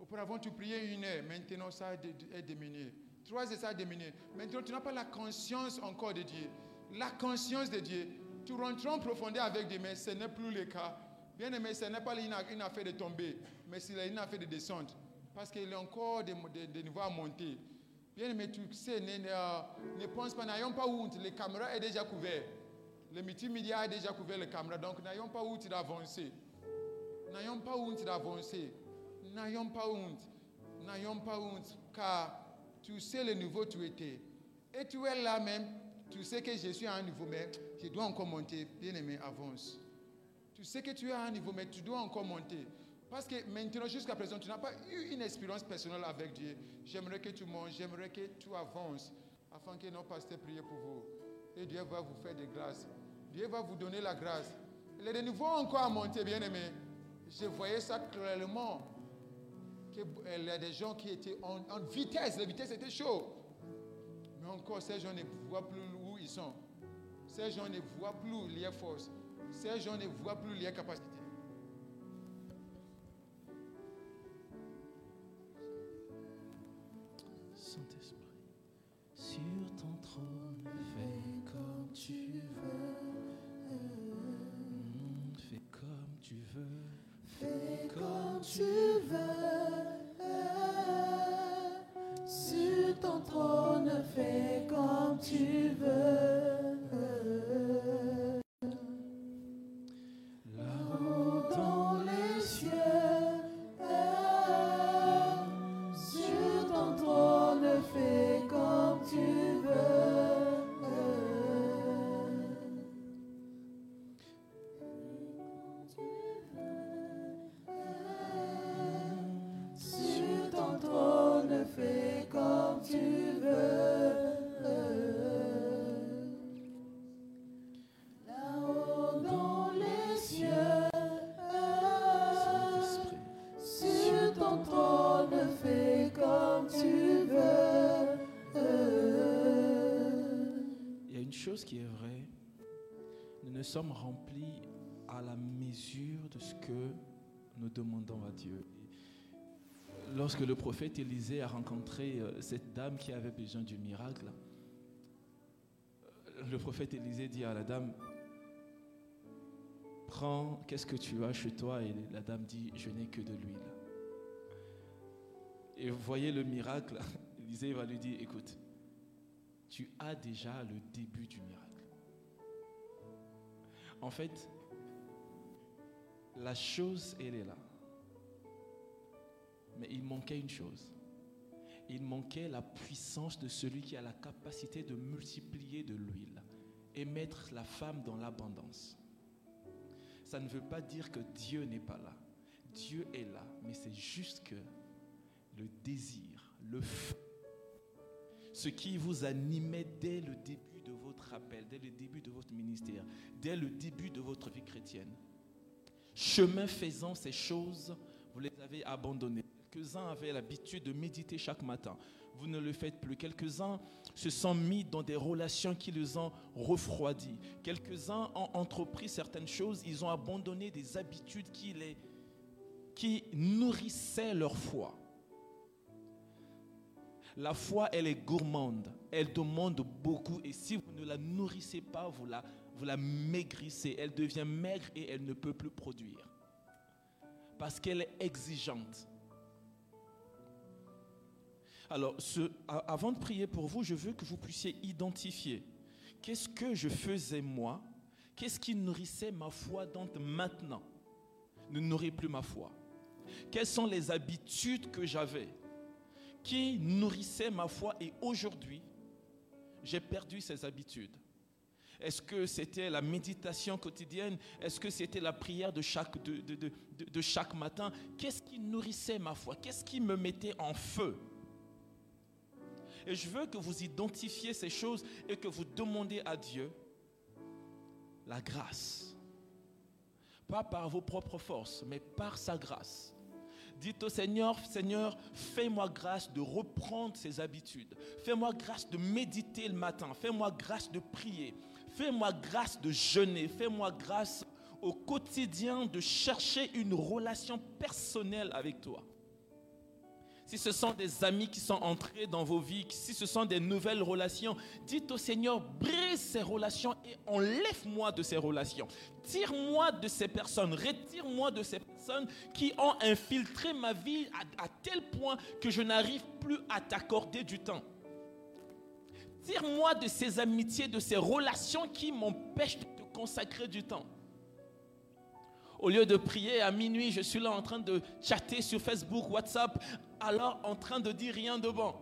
Auparavant, tu priais une heure, maintenant ça est diminué. Trois heures, ça a diminué. Maintenant, tu n'as pas la conscience encore de Dieu. La conscience de Dieu. Tu rentres en profondeur avec Dieu, mais ce n'est plus le cas. Bien aimé, ce n'est pas une, affaire de tomber, mais c'est une affaire de descente. Parce qu'il y a encore des, des, niveaux à monter. Bien aimé, tu sais, ne, ne, ne pense pas, n'ayons pas honte, les caméras est déjà couvert. Le multimédia a déjà couvert les caméras, donc n'ayons pas honte d'avancer. N'ayons pas honte d'avancer. N'ayons pas honte. N'ayons pas honte, car tu sais le niveau où tu étais. Et tu es là même, tu sais que je suis à un niveau, mais je dois encore monter. Bien aimé, avance. Tu sais que tu es à un niveau, mais tu dois encore monter. Parce que maintenant, jusqu'à présent, tu n'as pas eu une expérience personnelle avec Dieu. J'aimerais que tu montes, j'aimerais que tu avances, afin que nos pasteurs prient pour vous. Et Dieu va vous faire des grâces. Dieu va vous donner la grâce. Il a des niveaux encore à monter, bien aimé. Je voyais ça clairement. Il y a des gens qui étaient en, vitesse. La vitesse était chaud. Mais encore, ces gens ne voient plus où ils sont. Ces gens ne voient plus les forces. Ces gens ne voient plus les capacités. Sommes remplis à la mesure de ce que nous demandons à Dieu. Lorsque le prophète Élisée a rencontré euh, cette dame qui avait besoin du miracle, euh, le prophète Élisée dit à la dame, prends, qu'est-ce que tu as chez toi? Et la dame dit, je n'ai que de l'huile. Et vous voyez le miracle, Élisée va lui dire, écoute, tu as déjà le début du miracle. En fait, la chose, elle est là. Mais il manquait une chose. Il manquait la puissance de celui qui a la capacité de multiplier de l'huile et mettre la femme dans l'abondance. Ça ne veut pas dire que Dieu n'est pas là. Dieu est là, mais c'est juste que le désir, le feu, ce qui vous animait dès le début votre dès le début de votre ministère, dès le début de votre vie chrétienne, chemin faisant ces choses, vous les avez abandonnées. Quelques-uns avaient l'habitude de méditer chaque matin. Vous ne le faites plus. Quelques-uns se sont mis dans des relations qui les ont refroidis. Quelques-uns ont entrepris certaines choses. Ils ont abandonné des habitudes qui, les, qui nourrissaient leur foi. La foi, elle est gourmande. Elle demande beaucoup. Et si vous ne la nourrissez pas, vous la, maigrissez. Elle devient maigre et elle ne peut plus produire. Parce qu'elle est exigeante. Alors, avant de prier pour vous, je veux que vous puissiez identifier qu'est-ce que je faisais moi, qu'est-ce qui nourrissait ma foi donc maintenant ne nourrit plus ma foi. Quelles sont les habitudes que j'avais qui nourrissaient ma foi et aujourd'hui, j'ai perdu ces habitudes. Est-ce que c'était la méditation quotidienne? Est-ce que c'était la prière de chaque, de, de chaque matin? Qu'est-ce qui nourrissait ma foi? Qu'est-ce qui me mettait en feu? Et je veux que vous identifiez ces choses et que vous demandez à Dieu la grâce. Pas par vos propres forces, mais par sa grâce. Dites au Seigneur, Seigneur, fais-moi grâce de reprendre ces habitudes. Fais-moi grâce de méditer le matin. Fais-moi grâce de prier. Fais-moi grâce de jeûner. Fais-moi grâce au quotidien de chercher une relation personnelle avec toi si ce sont des amis qui sont entrés dans vos vies, si ce sont des nouvelles relations, dites au Seigneur, brise ces relations et enlève-moi de ces relations. Tire-moi de ces personnes, retire-moi de ces personnes qui ont infiltré ma vie à, tel point que je n'arrive plus à t'accorder du temps. Tire-moi de ces amitiés, de ces relations qui m'empêchent de te consacrer du temps. Au lieu de prier à minuit, je suis là en train de chatter sur Facebook, WhatsApp, alors en train de dire rien de bon.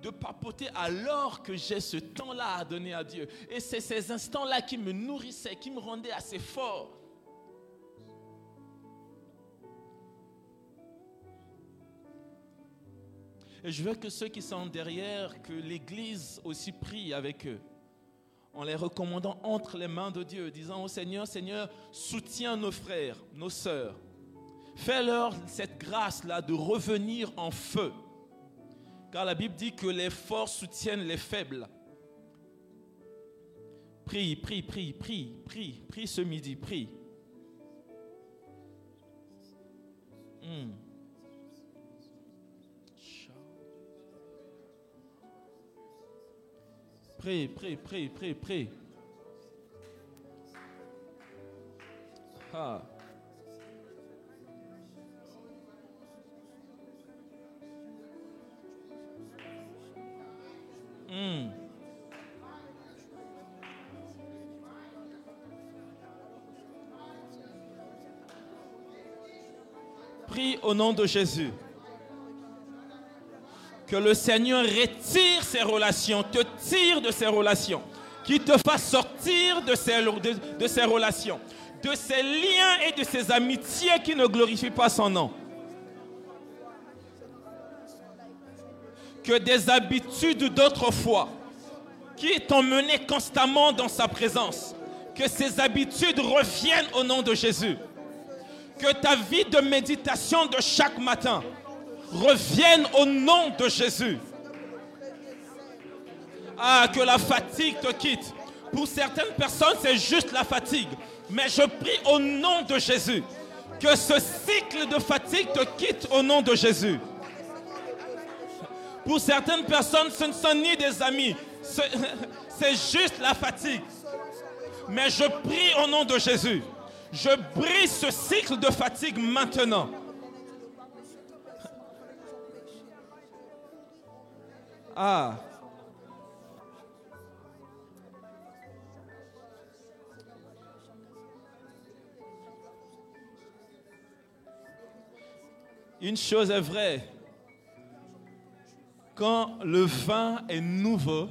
De papoter alors que j'ai ce temps-là à donner à Dieu. Et c'est ces instants-là qui me nourrissaient, qui me rendaient assez fort. Et je veux que ceux qui sont derrière, que l'Église aussi prie avec eux en les recommandant entre les mains de Dieu, disant au Seigneur, Seigneur, soutiens nos frères, nos sœurs. Fais-leur cette grâce-là de revenir en feu. Car la Bible dit que les forts soutiennent les faibles. Prie, prie, prie, prie, prie, prie ce midi, prie. Hmm. Prie, prie, prie, prie, prie. Ah. Hmm. Prie au nom de Jésus. Que le Seigneur retire ces relations, te tire de ces relations, qu'il te fasse sortir de ces relations, de ces liens et de ces amitiés qui ne glorifient pas son nom. Que des habitudes d'autrefois qui t'ont mené constamment dans sa présence, que ces habitudes reviennent au nom de Jésus. Que ta vie de méditation de chaque matin, reviennent au nom de Jésus. Ah, que la fatigue te quitte. Pour certaines personnes, c'est juste la fatigue. Mais je prie au nom de Jésus que ce cycle de fatigue te quitte au nom de Jésus. Pour certaines personnes, ce ne sont ni des amis, c'est juste la fatigue. Mais je prie au nom de Jésus. Je brise ce cycle de fatigue maintenant. Ah Une chose est vraie. Quand le vin est nouveau,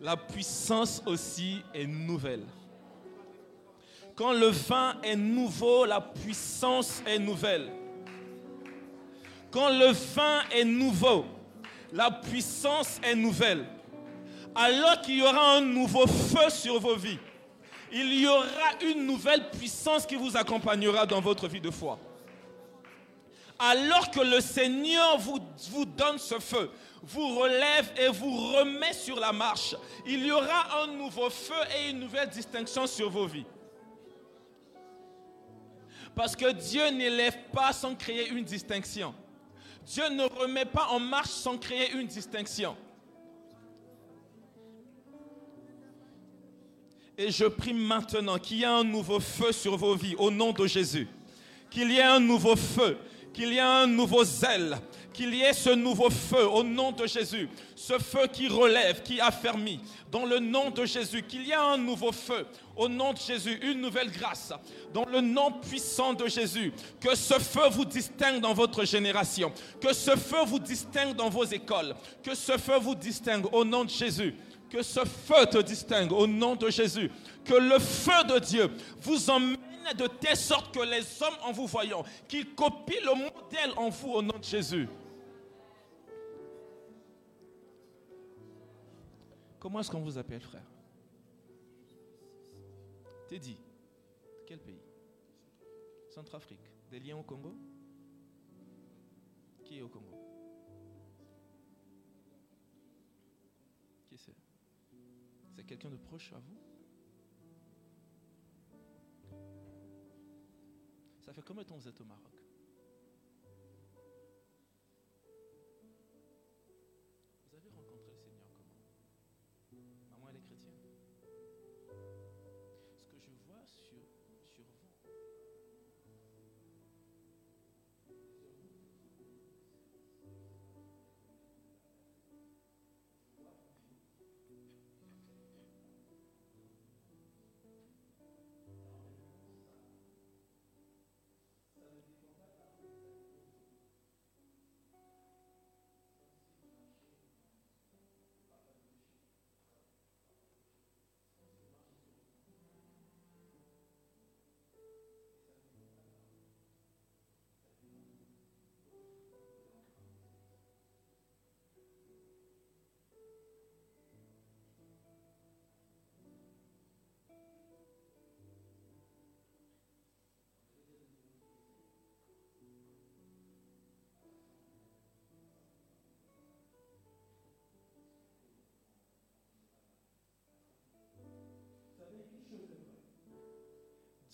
la puissance aussi est nouvelle. Quand le vin est nouveau, la puissance est nouvelle. Quand le vin est nouveau, la puissance est nouvelle. Alors qu'il y aura un nouveau feu sur vos vies, il y aura une nouvelle puissance qui vous accompagnera dans votre vie de foi. Alors que le Seigneur vous, donne ce feu, vous relève et vous remet sur la marche, il y aura un nouveau feu et une nouvelle distinction sur vos vies. Parce que Dieu n'élève pas sans créer une distinction. Dieu ne remet pas en marche sans créer une distinction. Et je prie maintenant qu'il y ait un nouveau feu sur vos vies au nom de Jésus. Qu'il y ait un nouveau feu, qu'il y ait un nouveau zèle, qu'il y ait ce nouveau feu au nom de Jésus. Ce feu qui relève, qui affermit, dans le nom de Jésus. Qu'il y ait un nouveau feu au nom de Jésus, une nouvelle grâce, dans le nom puissant de Jésus. Que ce feu vous distingue dans votre génération. Que ce feu vous distingue dans vos écoles. Que ce feu vous distingue au nom de Jésus. Que ce feu te distingue au nom de Jésus. Que le feu de Dieu vous emmène de telle sorte que les hommes en vous voyant, qu'ils copient le modèle en vous au nom de Jésus. Comment est-ce qu'on vous appelle frère? T'es dit Quel pays? Centrafrique. Des liens au Congo? Qui est au Congo? C'est? Quelqu'un de proche à vous? Ça fait combien de temps vous êtes au Maroc?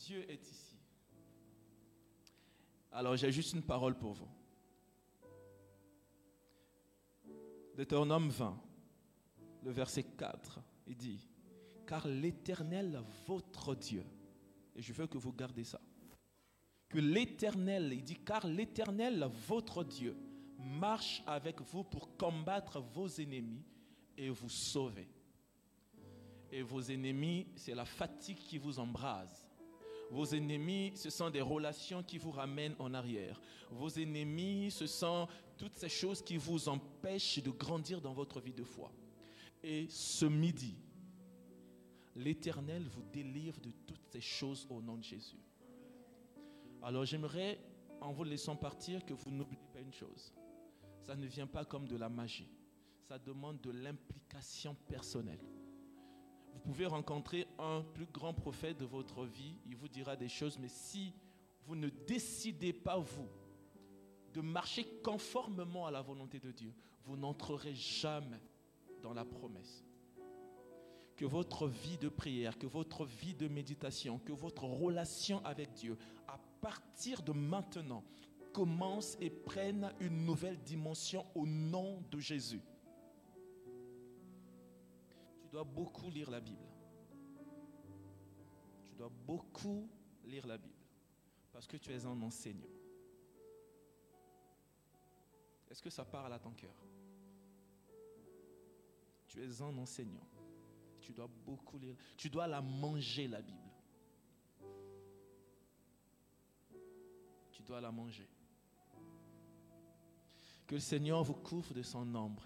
Dieu est ici. Alors j'ai juste une parole pour vous. Deutéronome 20, le verset 4, il dit, car l'Éternel, votre Dieu, et je veux que vous gardez ça, que l'Éternel, il dit, car l'Éternel, votre Dieu, marche avec vous pour combattre vos ennemis et vous sauver. Et vos ennemis, c'est la fatigue qui vous embrase. Vos ennemis, ce sont des relations qui vous ramènent en arrière. Vos ennemis, ce sont toutes ces choses qui vous empêchent de grandir dans votre vie de foi. Et ce midi, l'Éternel vous délivre de toutes ces choses au nom de Jésus. Alors j'aimerais, en vous laissant partir, que vous n'oubliez pas une chose. Ça ne vient pas comme de la magie. Ça demande de l'implication personnelle. Vous pouvez rencontrer un plus grand prophète de votre vie, il vous dira des choses, mais si vous ne décidez pas, vous, de marcher conformément à la volonté de Dieu, vous n'entrerez jamais dans la promesse. Que votre vie de prière, que votre vie de méditation, que votre relation avec Dieu, à partir de maintenant, commence et prenne une nouvelle dimension au nom de Jésus dois beaucoup lire la Bible. Tu dois beaucoup lire la Bible. Parce que tu es un enseignant. Est-ce que ça parle à ton cœur? Tu es un enseignant. Tu dois beaucoup lire. Tu dois la manger, la Bible. Tu dois la manger. Que le Seigneur vous couvre de son ombre